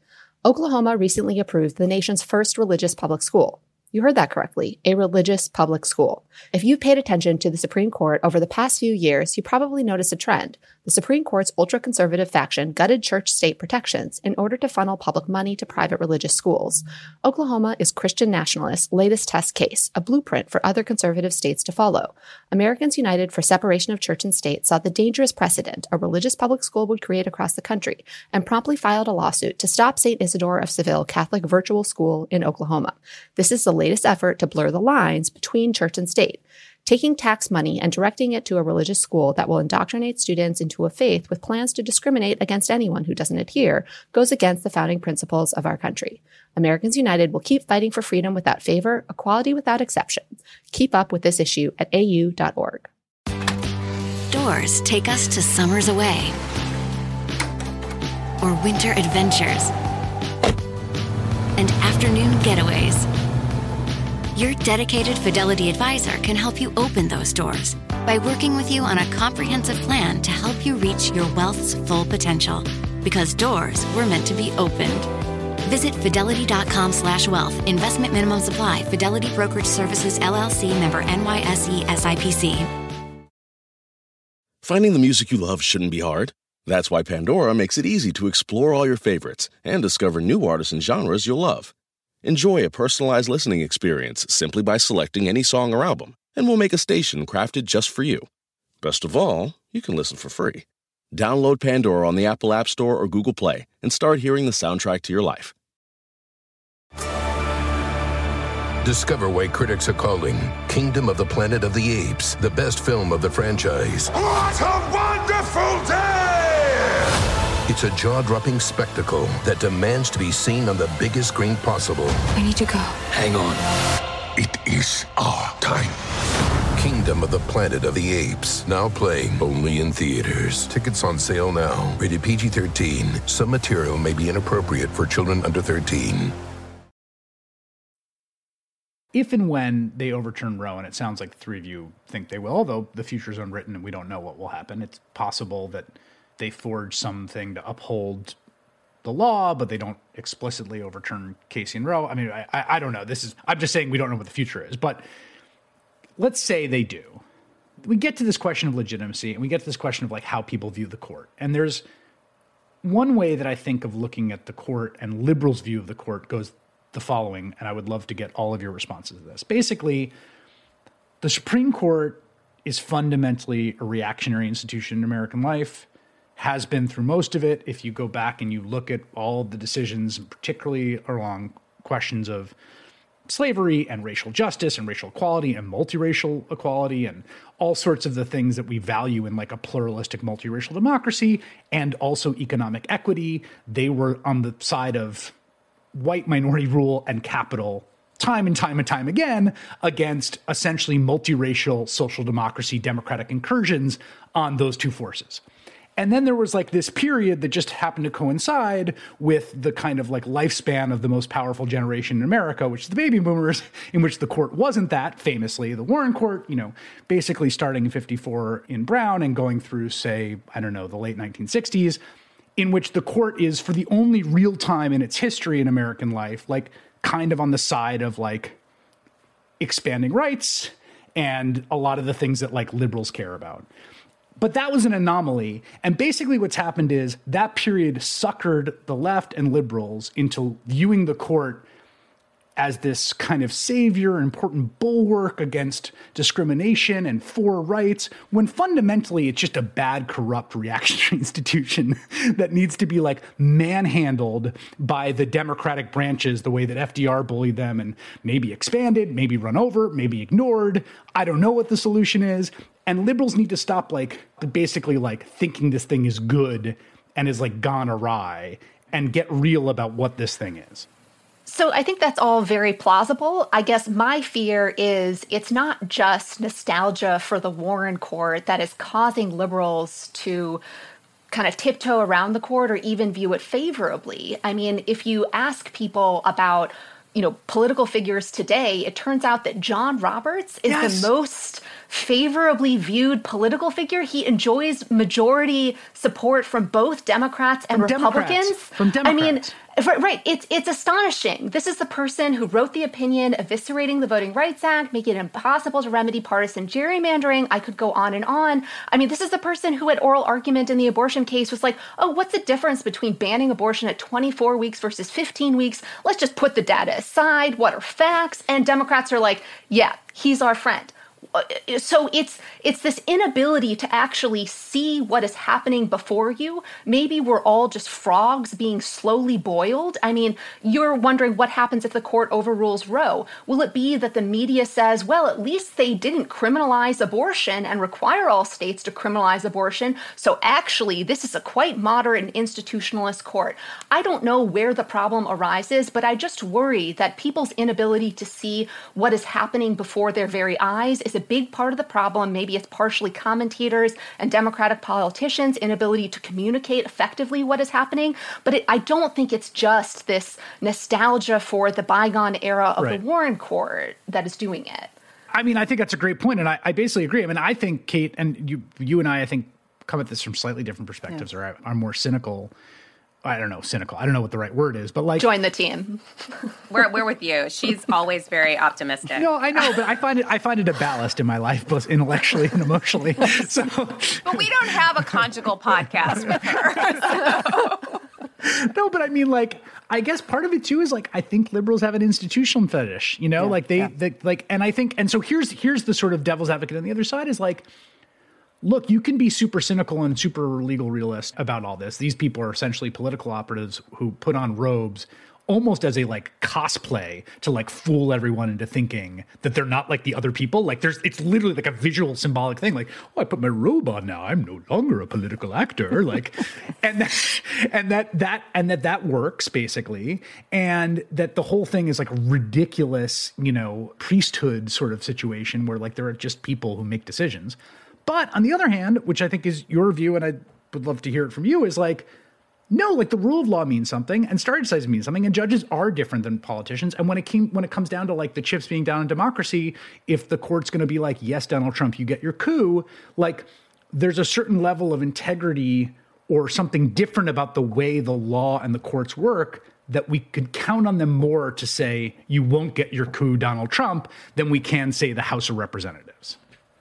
Oklahoma recently approved the nation's first religious public school. You heard that correctly, a religious public school. If you've paid attention to the Supreme Court over the past few years, you probably noticed a trend. The Supreme Court's ultra conservative faction gutted church state protections in order to funnel public money to private religious schools. Oklahoma is Christian nationalists' latest test case, a blueprint for other conservative states to follow. Americans United for Separation of Church and State saw the dangerous precedent a religious public school would create across the country and promptly filed a lawsuit to stop St. Isidore of Seville Catholic Virtual School in Oklahoma. This is the latest effort to blur the lines between church and state, taking tax money and directing it to a religious school that will indoctrinate students into a faith with plans to discriminate against anyone who doesn't adhere goes against the founding principles of our country. Americans United will keep fighting for freedom without favor, equality without exception. Keep up with this issue at au.org. Doors take us to summers away or winter adventures and afternoon getaways your dedicated Fidelity advisor can help you open those doors by working with you on a comprehensive plan to help you reach your wealth's full potential. Because doors were meant to be opened. Visit fidelity.com slash wealth. Investment minimum supply. Fidelity Brokerage Services, LLC member NYSE SIPC. Finding the music you love shouldn't be hard. That's why Pandora makes it easy to explore all your favorites and discover new artists and genres you'll love. Enjoy a personalized listening experience simply by selecting any song or album, and we'll make a station crafted just for you. Best of all, you can listen for free. Download Pandora on the Apple App Store or Google Play and start hearing the soundtrack to your life. Discover why critics are calling Kingdom of the Planet of the Apes the best film of the franchise. What a wonderful day! It's a jaw dropping spectacle that demands to be seen on the biggest screen possible. We need to go. Hang on. It is our time. Kingdom of the Planet of the Apes, now playing only in theaters. Tickets on sale now. Rated PG 13. Some material may be inappropriate for children under 13. If and when they overturn Roe, and it sounds like three of you think they will, although the future is unwritten and we don't know what will happen, it's possible that they forge something to uphold the law, but they don't explicitly overturn Casey and Roe. I mean, I, I don't know. This is I'm just saying we don't know what the future is, but let's say they do. We get to this question of legitimacy, and we get to this question of like how people view the court. And there's one way that I think of looking at the court and liberals' view of the court goes the following, and I would love to get all of your responses to this. Basically, the Supreme Court is fundamentally a reactionary institution in American life has been through most of it. If you go back and you look at all the decisions, particularly along questions of slavery and racial justice and racial equality and multiracial equality and all sorts of the things that we value in like a pluralistic multiracial democracy and also economic equity, they were on the side of white minority rule and capital time and time and time again against essentially multiracial social democracy democratic incursions on those two forces. And then there was like this period that just happened to coincide with the kind of like lifespan of the most powerful generation in America, which is the baby boomers, [laughs] in which the court wasn't that famously. The Warren Court, you know, basically starting in 54 in Brown and going through, say, I don't know, the late 1960s, in which the court is, for the only real time in its history in American life, like kind of on the side of like expanding rights and a lot of the things that like liberals care about. But that was an anomaly. And basically, what's happened is that period suckered the left and liberals into viewing the court as this kind of savior, important bulwark against discrimination and for rights, when fundamentally it's just a bad, corrupt reactionary [laughs] institution that needs to be like manhandled by the democratic branches the way that FDR bullied them and maybe expanded, maybe run over, maybe ignored. I don't know what the solution is. And liberals need to stop like basically like thinking this thing is good and is like gone awry and get real about what this thing is. So I think that's all very plausible. I guess my fear is it's not just nostalgia for the Warren court that is causing liberals to kind of tiptoe around the court or even view it favorably. I mean, if you ask people about you know political figures today it turns out that john roberts is yes. the most favorably viewed political figure he enjoys majority support from both democrats and from republicans democrats. from democrats i mean Right, right. It's it's astonishing. This is the person who wrote the opinion eviscerating the Voting Rights Act, making it impossible to remedy partisan gerrymandering. I could go on and on. I mean, this is the person who, at oral argument in the abortion case, was like, "Oh, what's the difference between banning abortion at 24 weeks versus 15 weeks? Let's just put the data aside. What are facts?" And Democrats are like, "Yeah, he's our friend." Uh, so it's it's this inability to actually see what is happening before you. Maybe we're all just frogs being slowly boiled. I mean you're wondering what happens if the court overrules roe. Will it be that the media says well at least they didn't criminalize abortion and require all states to criminalize abortion so actually this is a quite moderate and institutionalist court. I don't know where the problem arises but i just worry that people's inability to see what is happening before their very eyes is a big part of the problem. Maybe it's partially commentators and Democratic politicians' inability to communicate effectively what is happening. But it, I don't think it's just this nostalgia for the bygone era of right. the Warren Court that is doing it. I mean, I think that's a great point, and I, I, basically agree. I mean, I think Kate and you, you and I, I think come at this from slightly different perspectives, yeah. or are more cynical I don't know, cynical. I don't know what the right word is, but like join the team. [laughs] we're we're with you. She's always very optimistic. No, I know, but I find it I find it a ballast in my life, both intellectually and emotionally. [laughs] So, but we don't have a conjugal podcast with her. So. [laughs] no, but I mean, like, I guess part of it too is like I think liberals have an institutional fetish, you know, yeah, like they, yeah. they like, and I think, and so here's here's the sort of devil's advocate on the other side is like look, you can be super cynical and super legal realist about all this. These people are essentially political operatives who put on robes almost as a like cosplay to like fool everyone into thinking that they're not like the other people. Like there's it's literally like a visual symbolic thing. Like, oh, I put my robe on now. I'm no longer a political actor. [laughs] Like and that and that that and that that works basically. And that the whole thing is like ridiculous, you know, priesthood sort of situation where like there are just people who make decisions. But on the other hand, which I think is your view, and I would love to hear it from you, is like, no, like the rule of law means something, and stare decisis means something, and judges are different than politicians. And when it came when it comes down to like the chips being down in democracy, if the court's going to be like, yes, Donald Trump, you get your coup, like there's a certain level of integrity or something different about the way the law and the courts work that we could count on them more to say you won't get your coup, Donald Trump, than we can say the House of Representatives.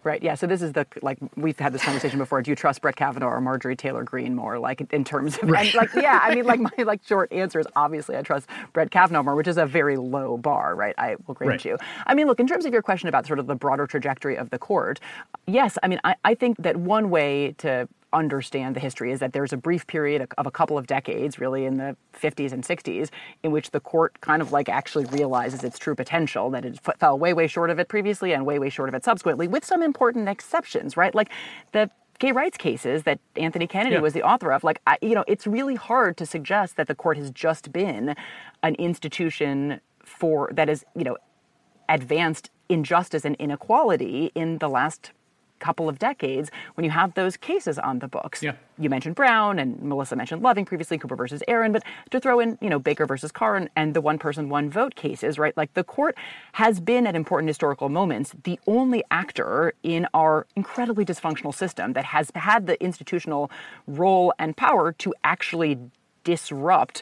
Right. Yeah. So this is the like we've had this conversation before. Do you trust Brett Kavanaugh or Marjorie Taylor Greene more? Like in terms of right. like yeah. I mean like my like short answer is obviously I trust Brett Kavanaugh more, which is a very low bar. Right. I will grant right. you. I mean look in terms of your question about sort of the broader trajectory of the court. Yes. I mean I, I think that one way to understand the history is that there's a brief period of a couple of decades, really in the 50s and 60s, in which the court kind of like actually realizes its true potential, that it fell way, way short of it previously and way, way short of it subsequently, with some important exceptions, right? Like the gay rights cases that Anthony Kennedy yeah. was the author of. Like, I, you know, it's really hard to suggest that the court has just been an institution for that is, you know, advanced injustice and inequality in the last couple of decades when you have those cases on the books. Yeah. You mentioned Brown and Melissa mentioned Loving previously, Cooper versus Aaron, but to throw in, you know, Baker versus Carr and, and the one person, one vote cases, right? Like the court has been at important historical moments the only actor in our incredibly dysfunctional system that has had the institutional role and power to actually disrupt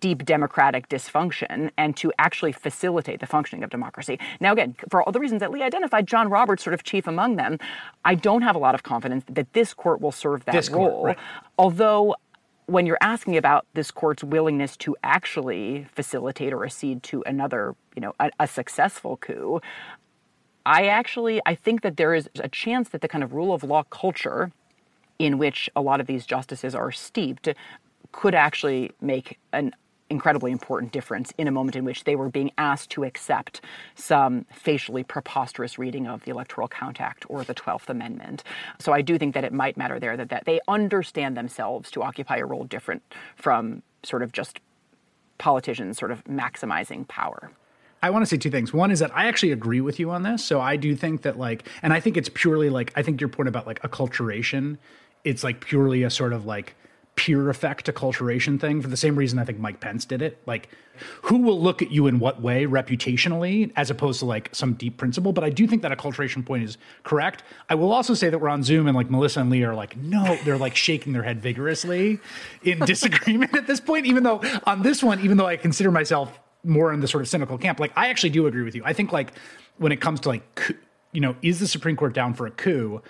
deep democratic dysfunction and to actually facilitate the functioning of democracy. Now, again, for all the reasons that Lee identified, John Roberts sort of chief among them, I don't have a lot of confidence that this court will serve that this role. Court, right. Although when you're asking about this court's willingness to actually facilitate or accede to another, you know, a, a successful coup, I actually I think that there is a chance that the kind of rule of law culture in which a lot of these justices are steeped could actually make an incredibly important difference in a moment in which they were being asked to accept some facially preposterous reading of the Electoral Count Act or the 12th Amendment. So I do think that it might matter there that, that they understand themselves to occupy a role different from sort of just politicians sort of maximizing power. I want to say two things. One is that I actually agree with you on this. So I do think that like, and I think it's purely like, I think your point about like acculturation, it's like purely a sort of like peer effect acculturation thing for the same reason I think Mike Pence did it. Like, who will look at you in what way reputationally, as opposed to like some deep principle. But I do think that acculturation point is correct. I will also say that we're on Zoom and like Melissa and Lee are like, no, they're like shaking their head vigorously in disagreement [laughs] at this point. Even though on this one, even though I consider myself more in the sort of cynical camp, like I actually do agree with you. I think like when it comes to like, you know, is the Supreme Court down for a coup?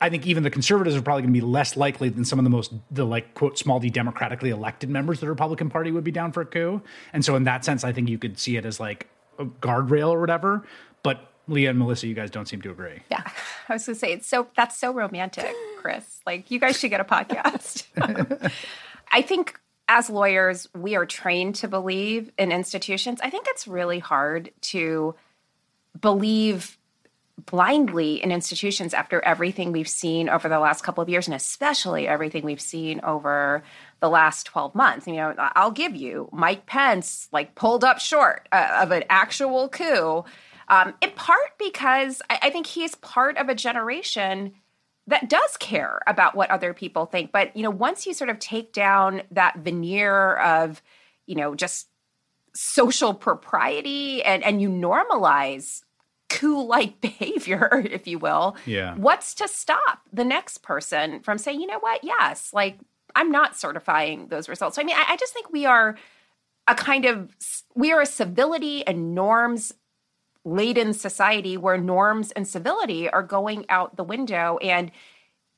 I think even the conservatives are probably going to be less likely than some of the most the like quote small d democratically elected members of the Republican Party would be down for a coup. And so in that sense, I think you could see it as like a guardrail or whatever. But Leah and Melissa, you guys don't seem to agree. Yeah, I was going to say it's so that's so romantic, Chris. Like you guys should get a podcast. [laughs] I think as lawyers, we are trained to believe in institutions. I think it's really hard to believe blindly in institutions after everything we've seen over the last couple of years and especially everything we've seen over the last 12 months. You know i'll give you mike pence like pulled up short uh, of an actual coup um, in part because I, I think he's part of a generation that does care about what other people think. But you know once you sort of take down that veneer of you know just social propriety and and you normalize coup like [laughs] behavior, if you will. Yeah. What's to stop the next person from saying, you know what, yes, like I'm not certifying those results. So, I mean, I, I just think we are a kind of, we are a civility and norms laden society where norms and civility are going out the window. And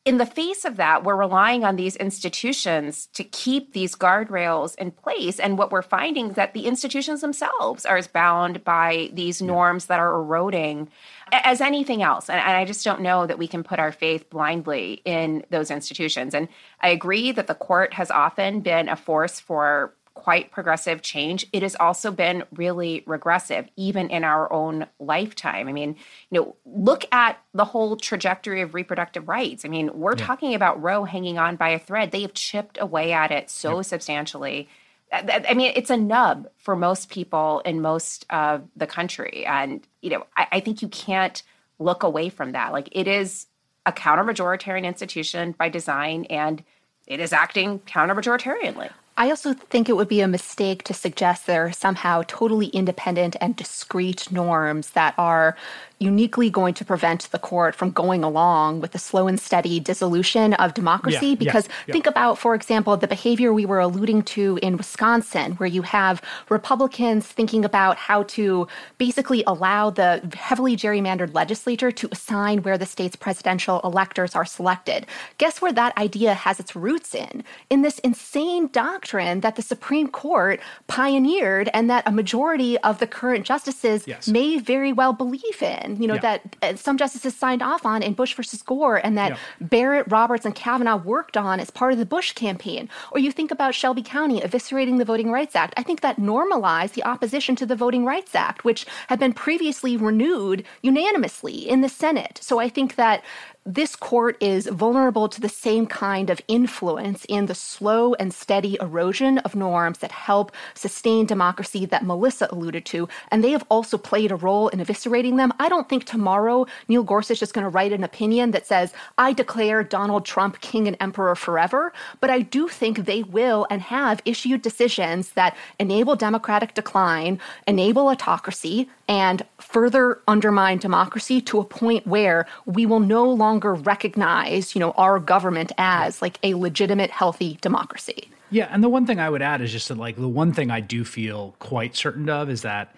in the face of that, we're relying on these institutions to keep these guardrails in place. And what we're finding is that the institutions themselves are as bound by these norms that are eroding as anything else. And, I just don't know that we can put our faith blindly in those institutions. And I agree that the court has often been a force for quite progressive change. It has also been really regressive, even in our own lifetime. I mean, you know, look at the whole trajectory of reproductive rights. I mean, we're yeah. talking about Roe hanging on by a thread. They have chipped away at it so yeah. substantially. I mean, it's a nub for most people in most of the country. And, you know, I, I think you can't look away from that. Like, it is a counter majoritarian institution by design, and it is acting counter majoritarianly. I also think it would be a mistake to suggest there are somehow totally independent and discrete norms that are uniquely going to prevent the court from going along with the slow and steady dissolution of democracy. Yeah, because yeah, yeah. think about, for example, the behavior we were alluding to in Wisconsin, where you have Republicans thinking about how to basically allow the heavily gerrymandered legislature to assign where the state's presidential electors are selected. Guess where that idea has its roots in? In this insane doctrine that the Supreme Court pioneered and that a majority of the current justices yes. may very well believe in you know, yeah. that uh, some justices signed off on in Bush versus Gore and that yeah. Barrett, Roberts, and Kavanaugh worked on as part of the Bush campaign. Or you think about Shelby County eviscerating the Voting Rights Act. I think that normalized the opposition to the Voting Rights Act, which had been previously renewed unanimously in the Senate. So I think that this court is vulnerable to the same kind of influence in the slow and steady erosion of norms that help sustain democracy that Melissa alluded to. And they have also played a role in eviscerating them. I don't think tomorrow Neil Gorsuch is going to write an opinion that says, I declare Donald Trump king and emperor forever. But I do think they will and have issued decisions that enable democratic decline, enable autocracy, and further undermine democracy to a point where we will no longer recognize, you know, our government as like a legitimate, healthy democracy. Yeah, and the one thing I would add is just that like the one thing I do feel quite certain of is that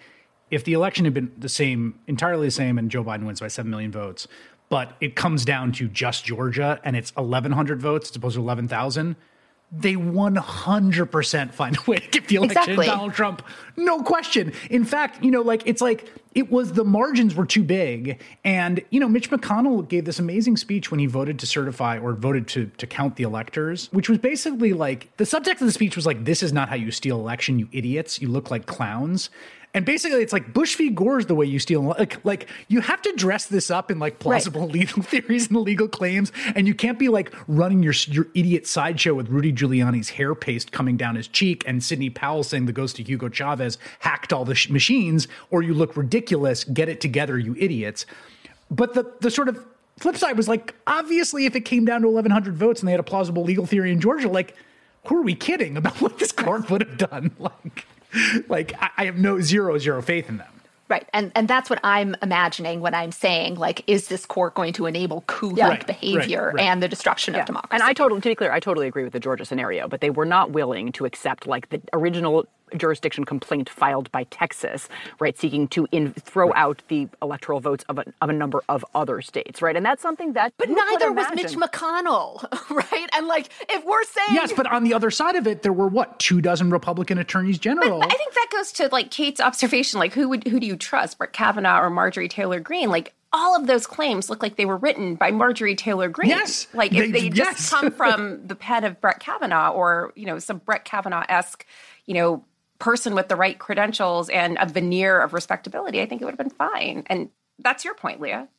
if the election had been the same, entirely the same, and Joe Biden wins by seven million votes, but it comes down to just Georgia and it's eleven hundred votes as opposed to eleven thousand, they 100% find a way to get the election exactly. Donald Trump. No question. In fact, you know, like it's like it was the margins were too big. And, you know, Mitch McConnell gave this amazing speech when he voted to certify or voted to, to count the electors, which was basically like the subject of the speech was like, this is not how you steal election, you idiots. You look like clowns. And basically, it's like Bush v. Gore's the way you steal. Like, like you have to dress this up in like plausible right. [laughs] legal theories and legal claims, and you can't be like running your your idiot sideshow with Rudy Giuliani's hair paste coming down his cheek and Sidney Powell saying the ghost of Hugo Chavez hacked all the sh- machines, or you look ridiculous. Get it together, you idiots. But the the sort of flip side was like, obviously, if it came down to 1,100 votes and they had a plausible legal theory in Georgia, like, who are we kidding about [laughs] what this court would have done? [laughs] Like, [laughs] like I, I have no zero zero faith in them. Right. And and that's what I'm imagining when I'm saying like is this court going to enable coup-like yeah. right, behavior right, right. and the destruction yeah. of democracy? And I totally to be clear, I totally agree with the Georgia scenario, but they were not willing to accept like the original jurisdiction complaint filed by Texas, right, seeking to in, throw right. out the electoral votes of a, of a number of other states, right? And that's something that. But neither was Mitch McConnell, [laughs] right? And like, if we're saying. Yes, but on the other side of it, there were what, two dozen Republican attorneys general? But I think that goes to like Kate's observation, like, who would who do you trust, Brett Kavanaugh or Marjorie Taylor Greene? Like, all of those claims look like they were written by Marjorie Taylor Greene. Yes. Like if they, they just yes. come [laughs] from the pen of Brett Kavanaugh or, you know, some Brett Kavanaugh esque, you know, person with the right credentials and a veneer of respectability, I think it would have been fine. And that's your point, Leah.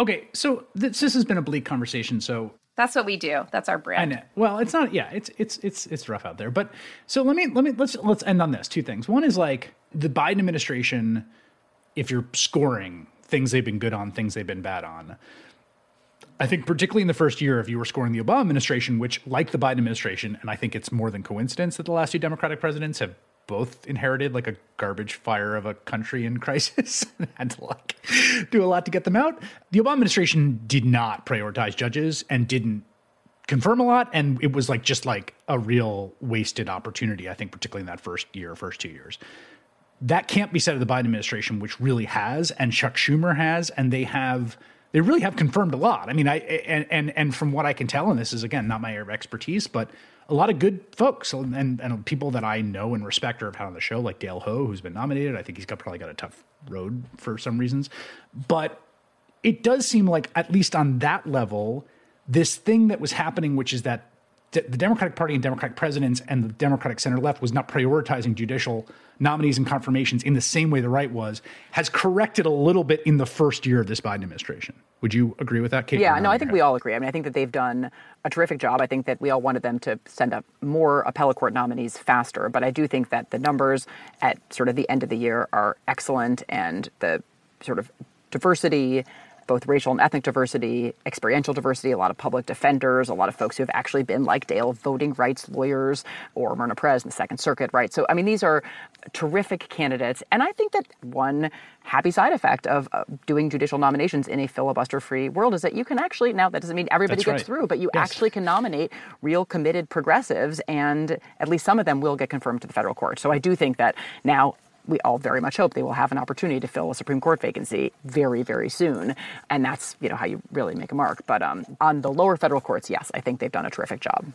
Okay, so this, this has been a bleak conversation. So that's what we do. That's our brand. I know. Well, it's not. Yeah, it's it's it's it's rough out there. But so let me let me let's let's end on this. Two things. One is like the Biden administration. If you're scoring things they've been good on, things they've been bad on. I think particularly in the first year, if you were scoring the Obama administration, which like the Biden administration, and I think it's more than coincidence that the last two Democratic presidents have both inherited like a garbage fire of a country in [laughs] crisis and had to like do a lot to get them out. The Obama administration did not prioritize judges and didn't confirm a lot and it was like just like a real wasted opportunity i think particularly in that first year first two years that can't be said of the biden administration which really has and chuck schumer has and they have they really have confirmed a lot i mean i and and, and from what i can tell and this is again not my area of expertise but a lot of good folks and, and people that I know and respect have had on the show, like Dale Ho, who's been nominated. I think he's got probably got a tough road for some reasons, but it does seem like at least on that level, this thing that was happening, which is that the Democratic Party and Democratic presidents and the Democratic center left was not prioritizing judicial nominees and confirmations in the same way the right was, has corrected a little bit in the first year of this Biden administration. Would you agree with that, Kate? Yeah, no, I think we all agree. I mean, I think that they've done a terrific job. I think that we all wanted them to send up more appellate court nominees faster, but I do think that the numbers at sort of the end of the year are excellent and the sort of diversity both racial and ethnic diversity, experiential diversity, a lot of public defenders, a lot of folks who have actually been like Dale voting rights lawyers or Myrna Perez in the Second Circuit, right? So, I mean, these are terrific candidates. And I think that one happy side effect of uh, doing judicial nominations in a filibuster free world is that you can actually, now that doesn't mean everybody That's gets right. through, but you yes. actually can nominate real committed progressives, and at least some of them will get confirmed to the federal court. So I do think that now we all very much hope they will have an opportunity to fill a Supreme Court vacancy very, very soon. And that's, you know, how you really make a mark. But um, on the lower federal courts, yes, I think they've done a terrific job.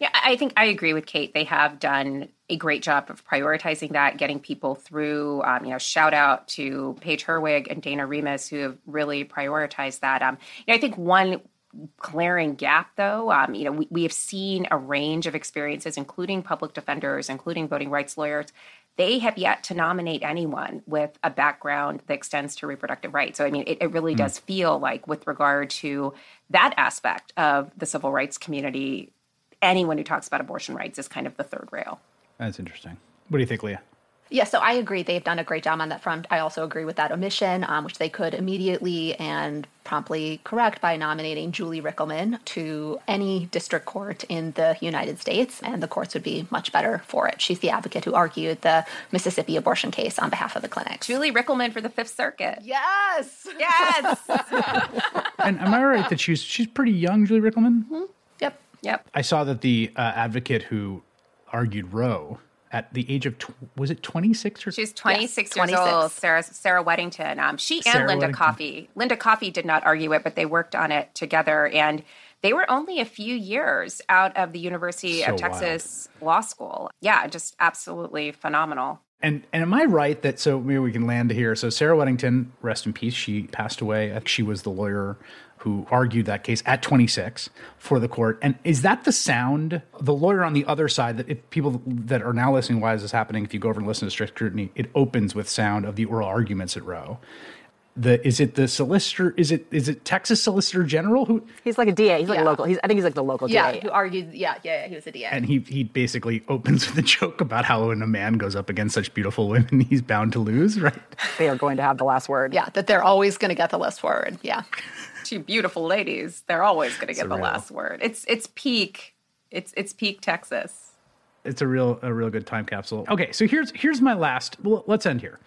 Yeah, I think I agree with Kate. They have done a great job of prioritizing that, getting people through. Um, you know, shout out to Paige Herwig and Dana Remus who have really prioritized that. Um, you know, I think one glaring gap, though. Um, you know, we, we have seen a range of experiences, including public defenders, including voting rights lawyers, they have yet to nominate anyone with a background that extends to reproductive rights. So, I mean, it, it really mm. does feel like, with regard to that aspect of the civil rights community, anyone who talks about abortion rights is kind of the third rail. That's interesting. What do you think, Leah? Yeah, so I agree. They've done a great job on that front. I also agree with that omission, um, which they could immediately and promptly correct by nominating Julie Rikelman to any district court in the United States, and the courts would be much better for it. She's the advocate who argued the Mississippi abortion case on behalf of the clinic. Julie Rikelman for the Fifth Circuit. Yes, yes. [laughs] and am I right that she's she's pretty young, Julie Rikelman? Mm-hmm. Yep, yep. I saw that the uh, advocate who argued Roe at the age of tw- was it 26 or she's 26 yes, years 26. old sarah sarah weddington um, she sarah and linda coffee linda coffee did not argue it but they worked on it together and they were only a few years out of the university so of texas wild. law school yeah just absolutely phenomenal And and am I right that so maybe we can land here? So Sarah Weddington, rest in peace. She passed away. She was the lawyer who argued that case at 26 for the court. And is that the sound? The lawyer on the other side that if people that are now listening, why is this happening? If you go over and listen to strict scrutiny, it opens with sound of the oral arguments at Roe the is it the solicitor is it is it Texas Solicitor General who he's like a DA he's like Yeah. a local he's I think he's like the local Yeah, DA who argued? Yeah, yeah, yeah, he was a DA. and he he basically opens with a joke about how when a man goes up against such beautiful women he's bound to lose right they are going to have the last word yeah, that they're always going to get the last word. Yeah. Two beautiful ladies. They're always going to get the last word. It's it's peak. It's it's peak Texas. it's a real a real good time capsule okay so here's here's my last well, let's end here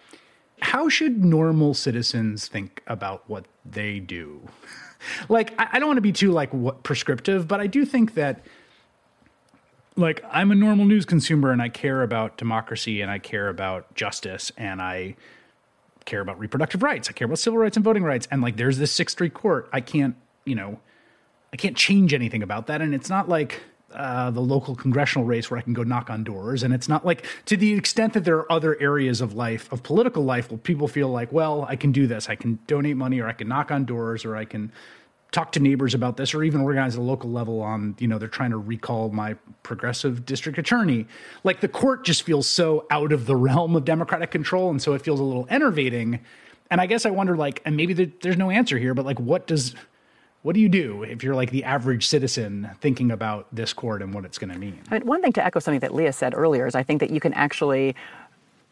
how should normal citizens think about what they do [laughs] like I, I don't want to be too like what prescriptive but i do think that like i'm a normal news consumer and i care about democracy and i care about justice and i care about reproductive rights i care about civil rights and voting rights and like there's this sixth street court i can't you know I can't change anything about that. And it's not like uh, the local congressional race where I can go knock on doors. And it's not like to the extent that there are other areas of life, of political life, where people feel like, well, I can do this. I can donate money or I can knock on doors or I can talk to neighbors about this or even organize at a local level on, you know, they're trying to recall my progressive district attorney. Like the court just feels so out of the realm of democratic control. And so it feels a little enervating. And I guess I wonder, like, and maybe there, there's no answer here, but like, what does what do you do if you're like the average citizen thinking about this court and what it's going to mean? I mean, one thing to echo something that Leah said earlier is I think that you can actually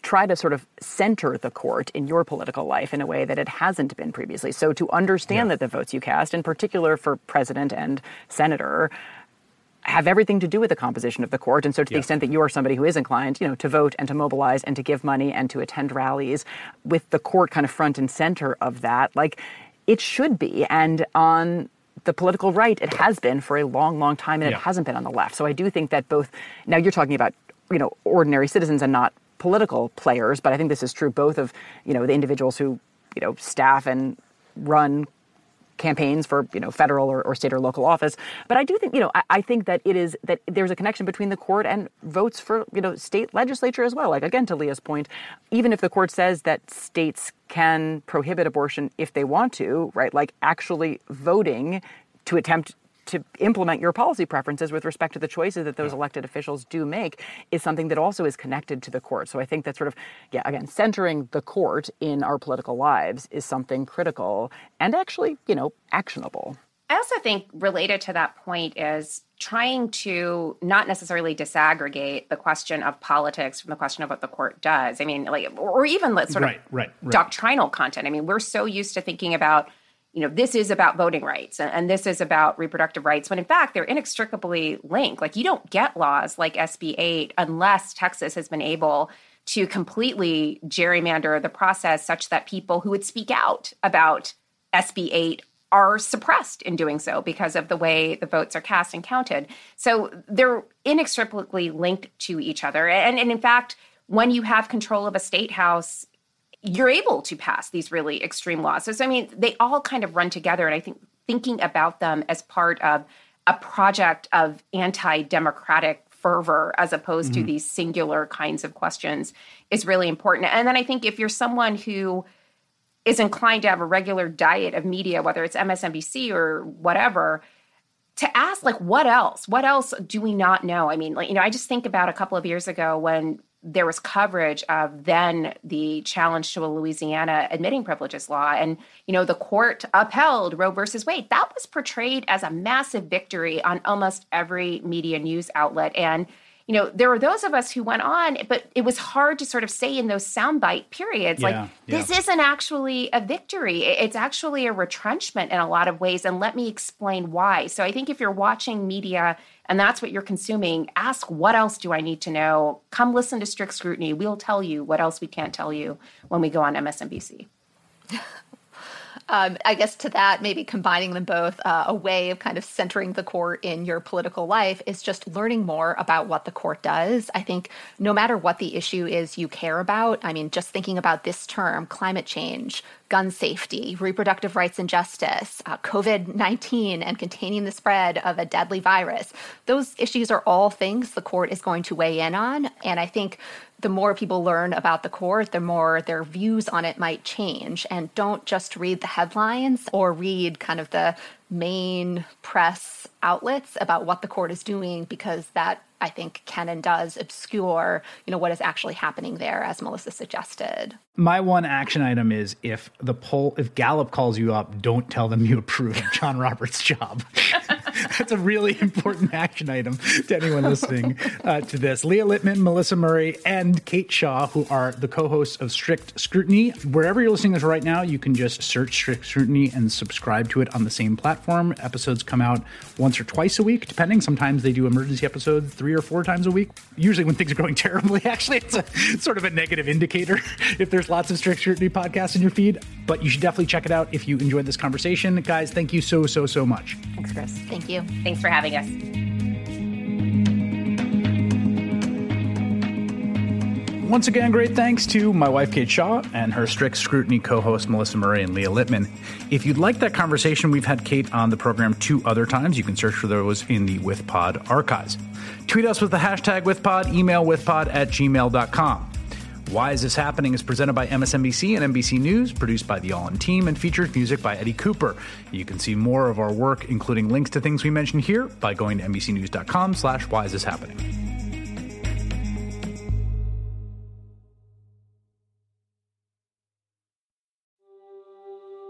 try to sort of center the court in your political life in a way that it hasn't been previously. So to understand that the votes you cast, in particular for president and senator, have everything to do with the composition of the court. And so to the Yeah. extent that you are somebody who is inclined, you know, to vote and to mobilize and to give money and to attend rallies with the court kind of front and center of that, like it should be. And on the political right, it has been for a long, long time, and Yeah. it hasn't been on the left. So I do think that both now you're talking about, you know, ordinary citizens and not political players, but I think this is true both of, you know, the individuals who, you know, staff and run campaigns for you know federal or, or state or local office. But i do think you know I, I think that it is that there's a connection between the court and votes for you know state legislature as well. Like again to leah's point even if the court says that states can prohibit abortion if they want to right like actually voting to attempt to implement your policy preferences with respect to the choices that those elected officials do make is something that also is connected to the court. So I think that sort of, yeah, again, centering the court in our political lives is something critical and actually, you know, actionable. I also think related to that point is trying to not necessarily disaggregate the question of politics from the question of what the court does. I mean, like, or even let's sort Right, of right, right. doctrinal content. I mean, we're so used to thinking about, you know, this is about voting rights and, this is about reproductive rights, when in fact they're inextricably linked. Like, you don't get laws like SB 8 unless Texas has been able to completely gerrymander the process such that people who would speak out about SB 8 are suppressed in doing so because of the way the votes are cast and counted. So they're inextricably linked to each other. And, and in fact, when you have control of a state house, you're able to pass these really extreme laws. So, I mean, they all kind of run together. And I think thinking about them as part of a project of anti democratic fervor as opposed to mm-hmm. these singular kinds of questions is really important. And then I think if you're someone who is inclined to have a regular diet of media, whether it's MSNBC or whatever, to ask like what else? What else do we not know? I mean, like you know, I just think about a couple of years ago when there was coverage of then the challenge to a Louisiana admitting privileges law and you know the court upheld Roe versus Wade. That was portrayed as a massive victory on almost every media news outlet and you know, there were those of us who went on, but it was hard to sort of say in those soundbite periods, Yeah, like, yeah. this isn't actually a victory. It's actually a retrenchment in a lot of ways. And let me explain why. So I think if you're watching media and that's what you're consuming, ask what else do I need to know? Come listen to Strict Scrutiny. We'll tell you what else we can't tell you when we go on MSNBC. [laughs] um, I guess to that, maybe combining them both, uh, a way of kind of centering the court in your political life is just learning more about what the court does. I think no matter what the issue is you care about, I mean, just thinking about this term, climate change, gun safety, reproductive rights and justice, uh, COVID 19, and containing the spread of a deadly virus, those issues are all things the court is going to weigh in on. And I think the more people learn about the court, the more their views on it might change. And don't just read the headlines or read kind of the main press outlets about what the court is doing because that I think can and does obscure, you know, what is actually happening there, as Melissa suggested. My one action item is if the poll, if Gallup calls you up, don't tell them you approve of John Roberts' job. [laughs] That's a really important action item to anyone listening uh, to this. Leah Littman, Melissa Murray, and Kate Shaw, who are the co-hosts of Strict Scrutiny. Wherever you're listening to this right now, you can just search Strict Scrutiny and subscribe to it on the same platform. Episodes come out once or twice a week, depending. Sometimes they do emergency episodes three or four times a week. Usually when things are going [laughs] terribly, actually, it's a sort of a negative indicator [laughs] if there's lots of strict scrutiny podcasts in your feed. But you should definitely check it out if you enjoyed this conversation. Guys, thank you so, so, so much. Thanks, Chris. You. Thanks for having us. Once again, great thanks to my wife, Kate Shaw, and her strict scrutiny co host, Melissa Murray and Leah Littman. If you'd like that conversation, we've had Kate on the program two other times. You can search for those in the WithPod archives. Tweet us with the hashtag WithPod, email withpod at gmail.com. Why Is This Happening is presented by MSNBC and NBC News, produced by the All In team, and features music by Eddie Cooper. You can see more of our work, including links to things we mentioned here, by going to NBCNews.com slash Why Is This Happening.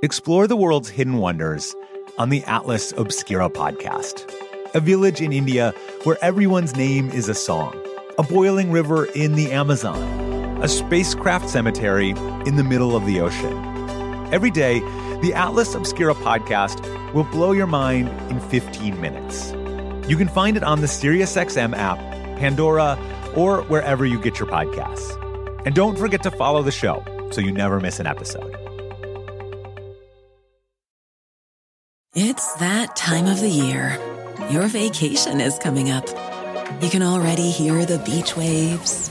Explore the world's hidden wonders on the Atlas Obscura podcast. A village in India where everyone's name is a song, a boiling river in the Amazon, a spacecraft cemetery in the middle of the ocean. Every day, the Atlas Obscura podcast will blow your mind in 15 minutes. You can find it on the SiriusXM app, Pandora, or wherever you get your podcasts. And don't forget to follow the show so you never miss an episode. It's that time of the year. Your vacation is coming up. You can already hear the beach waves,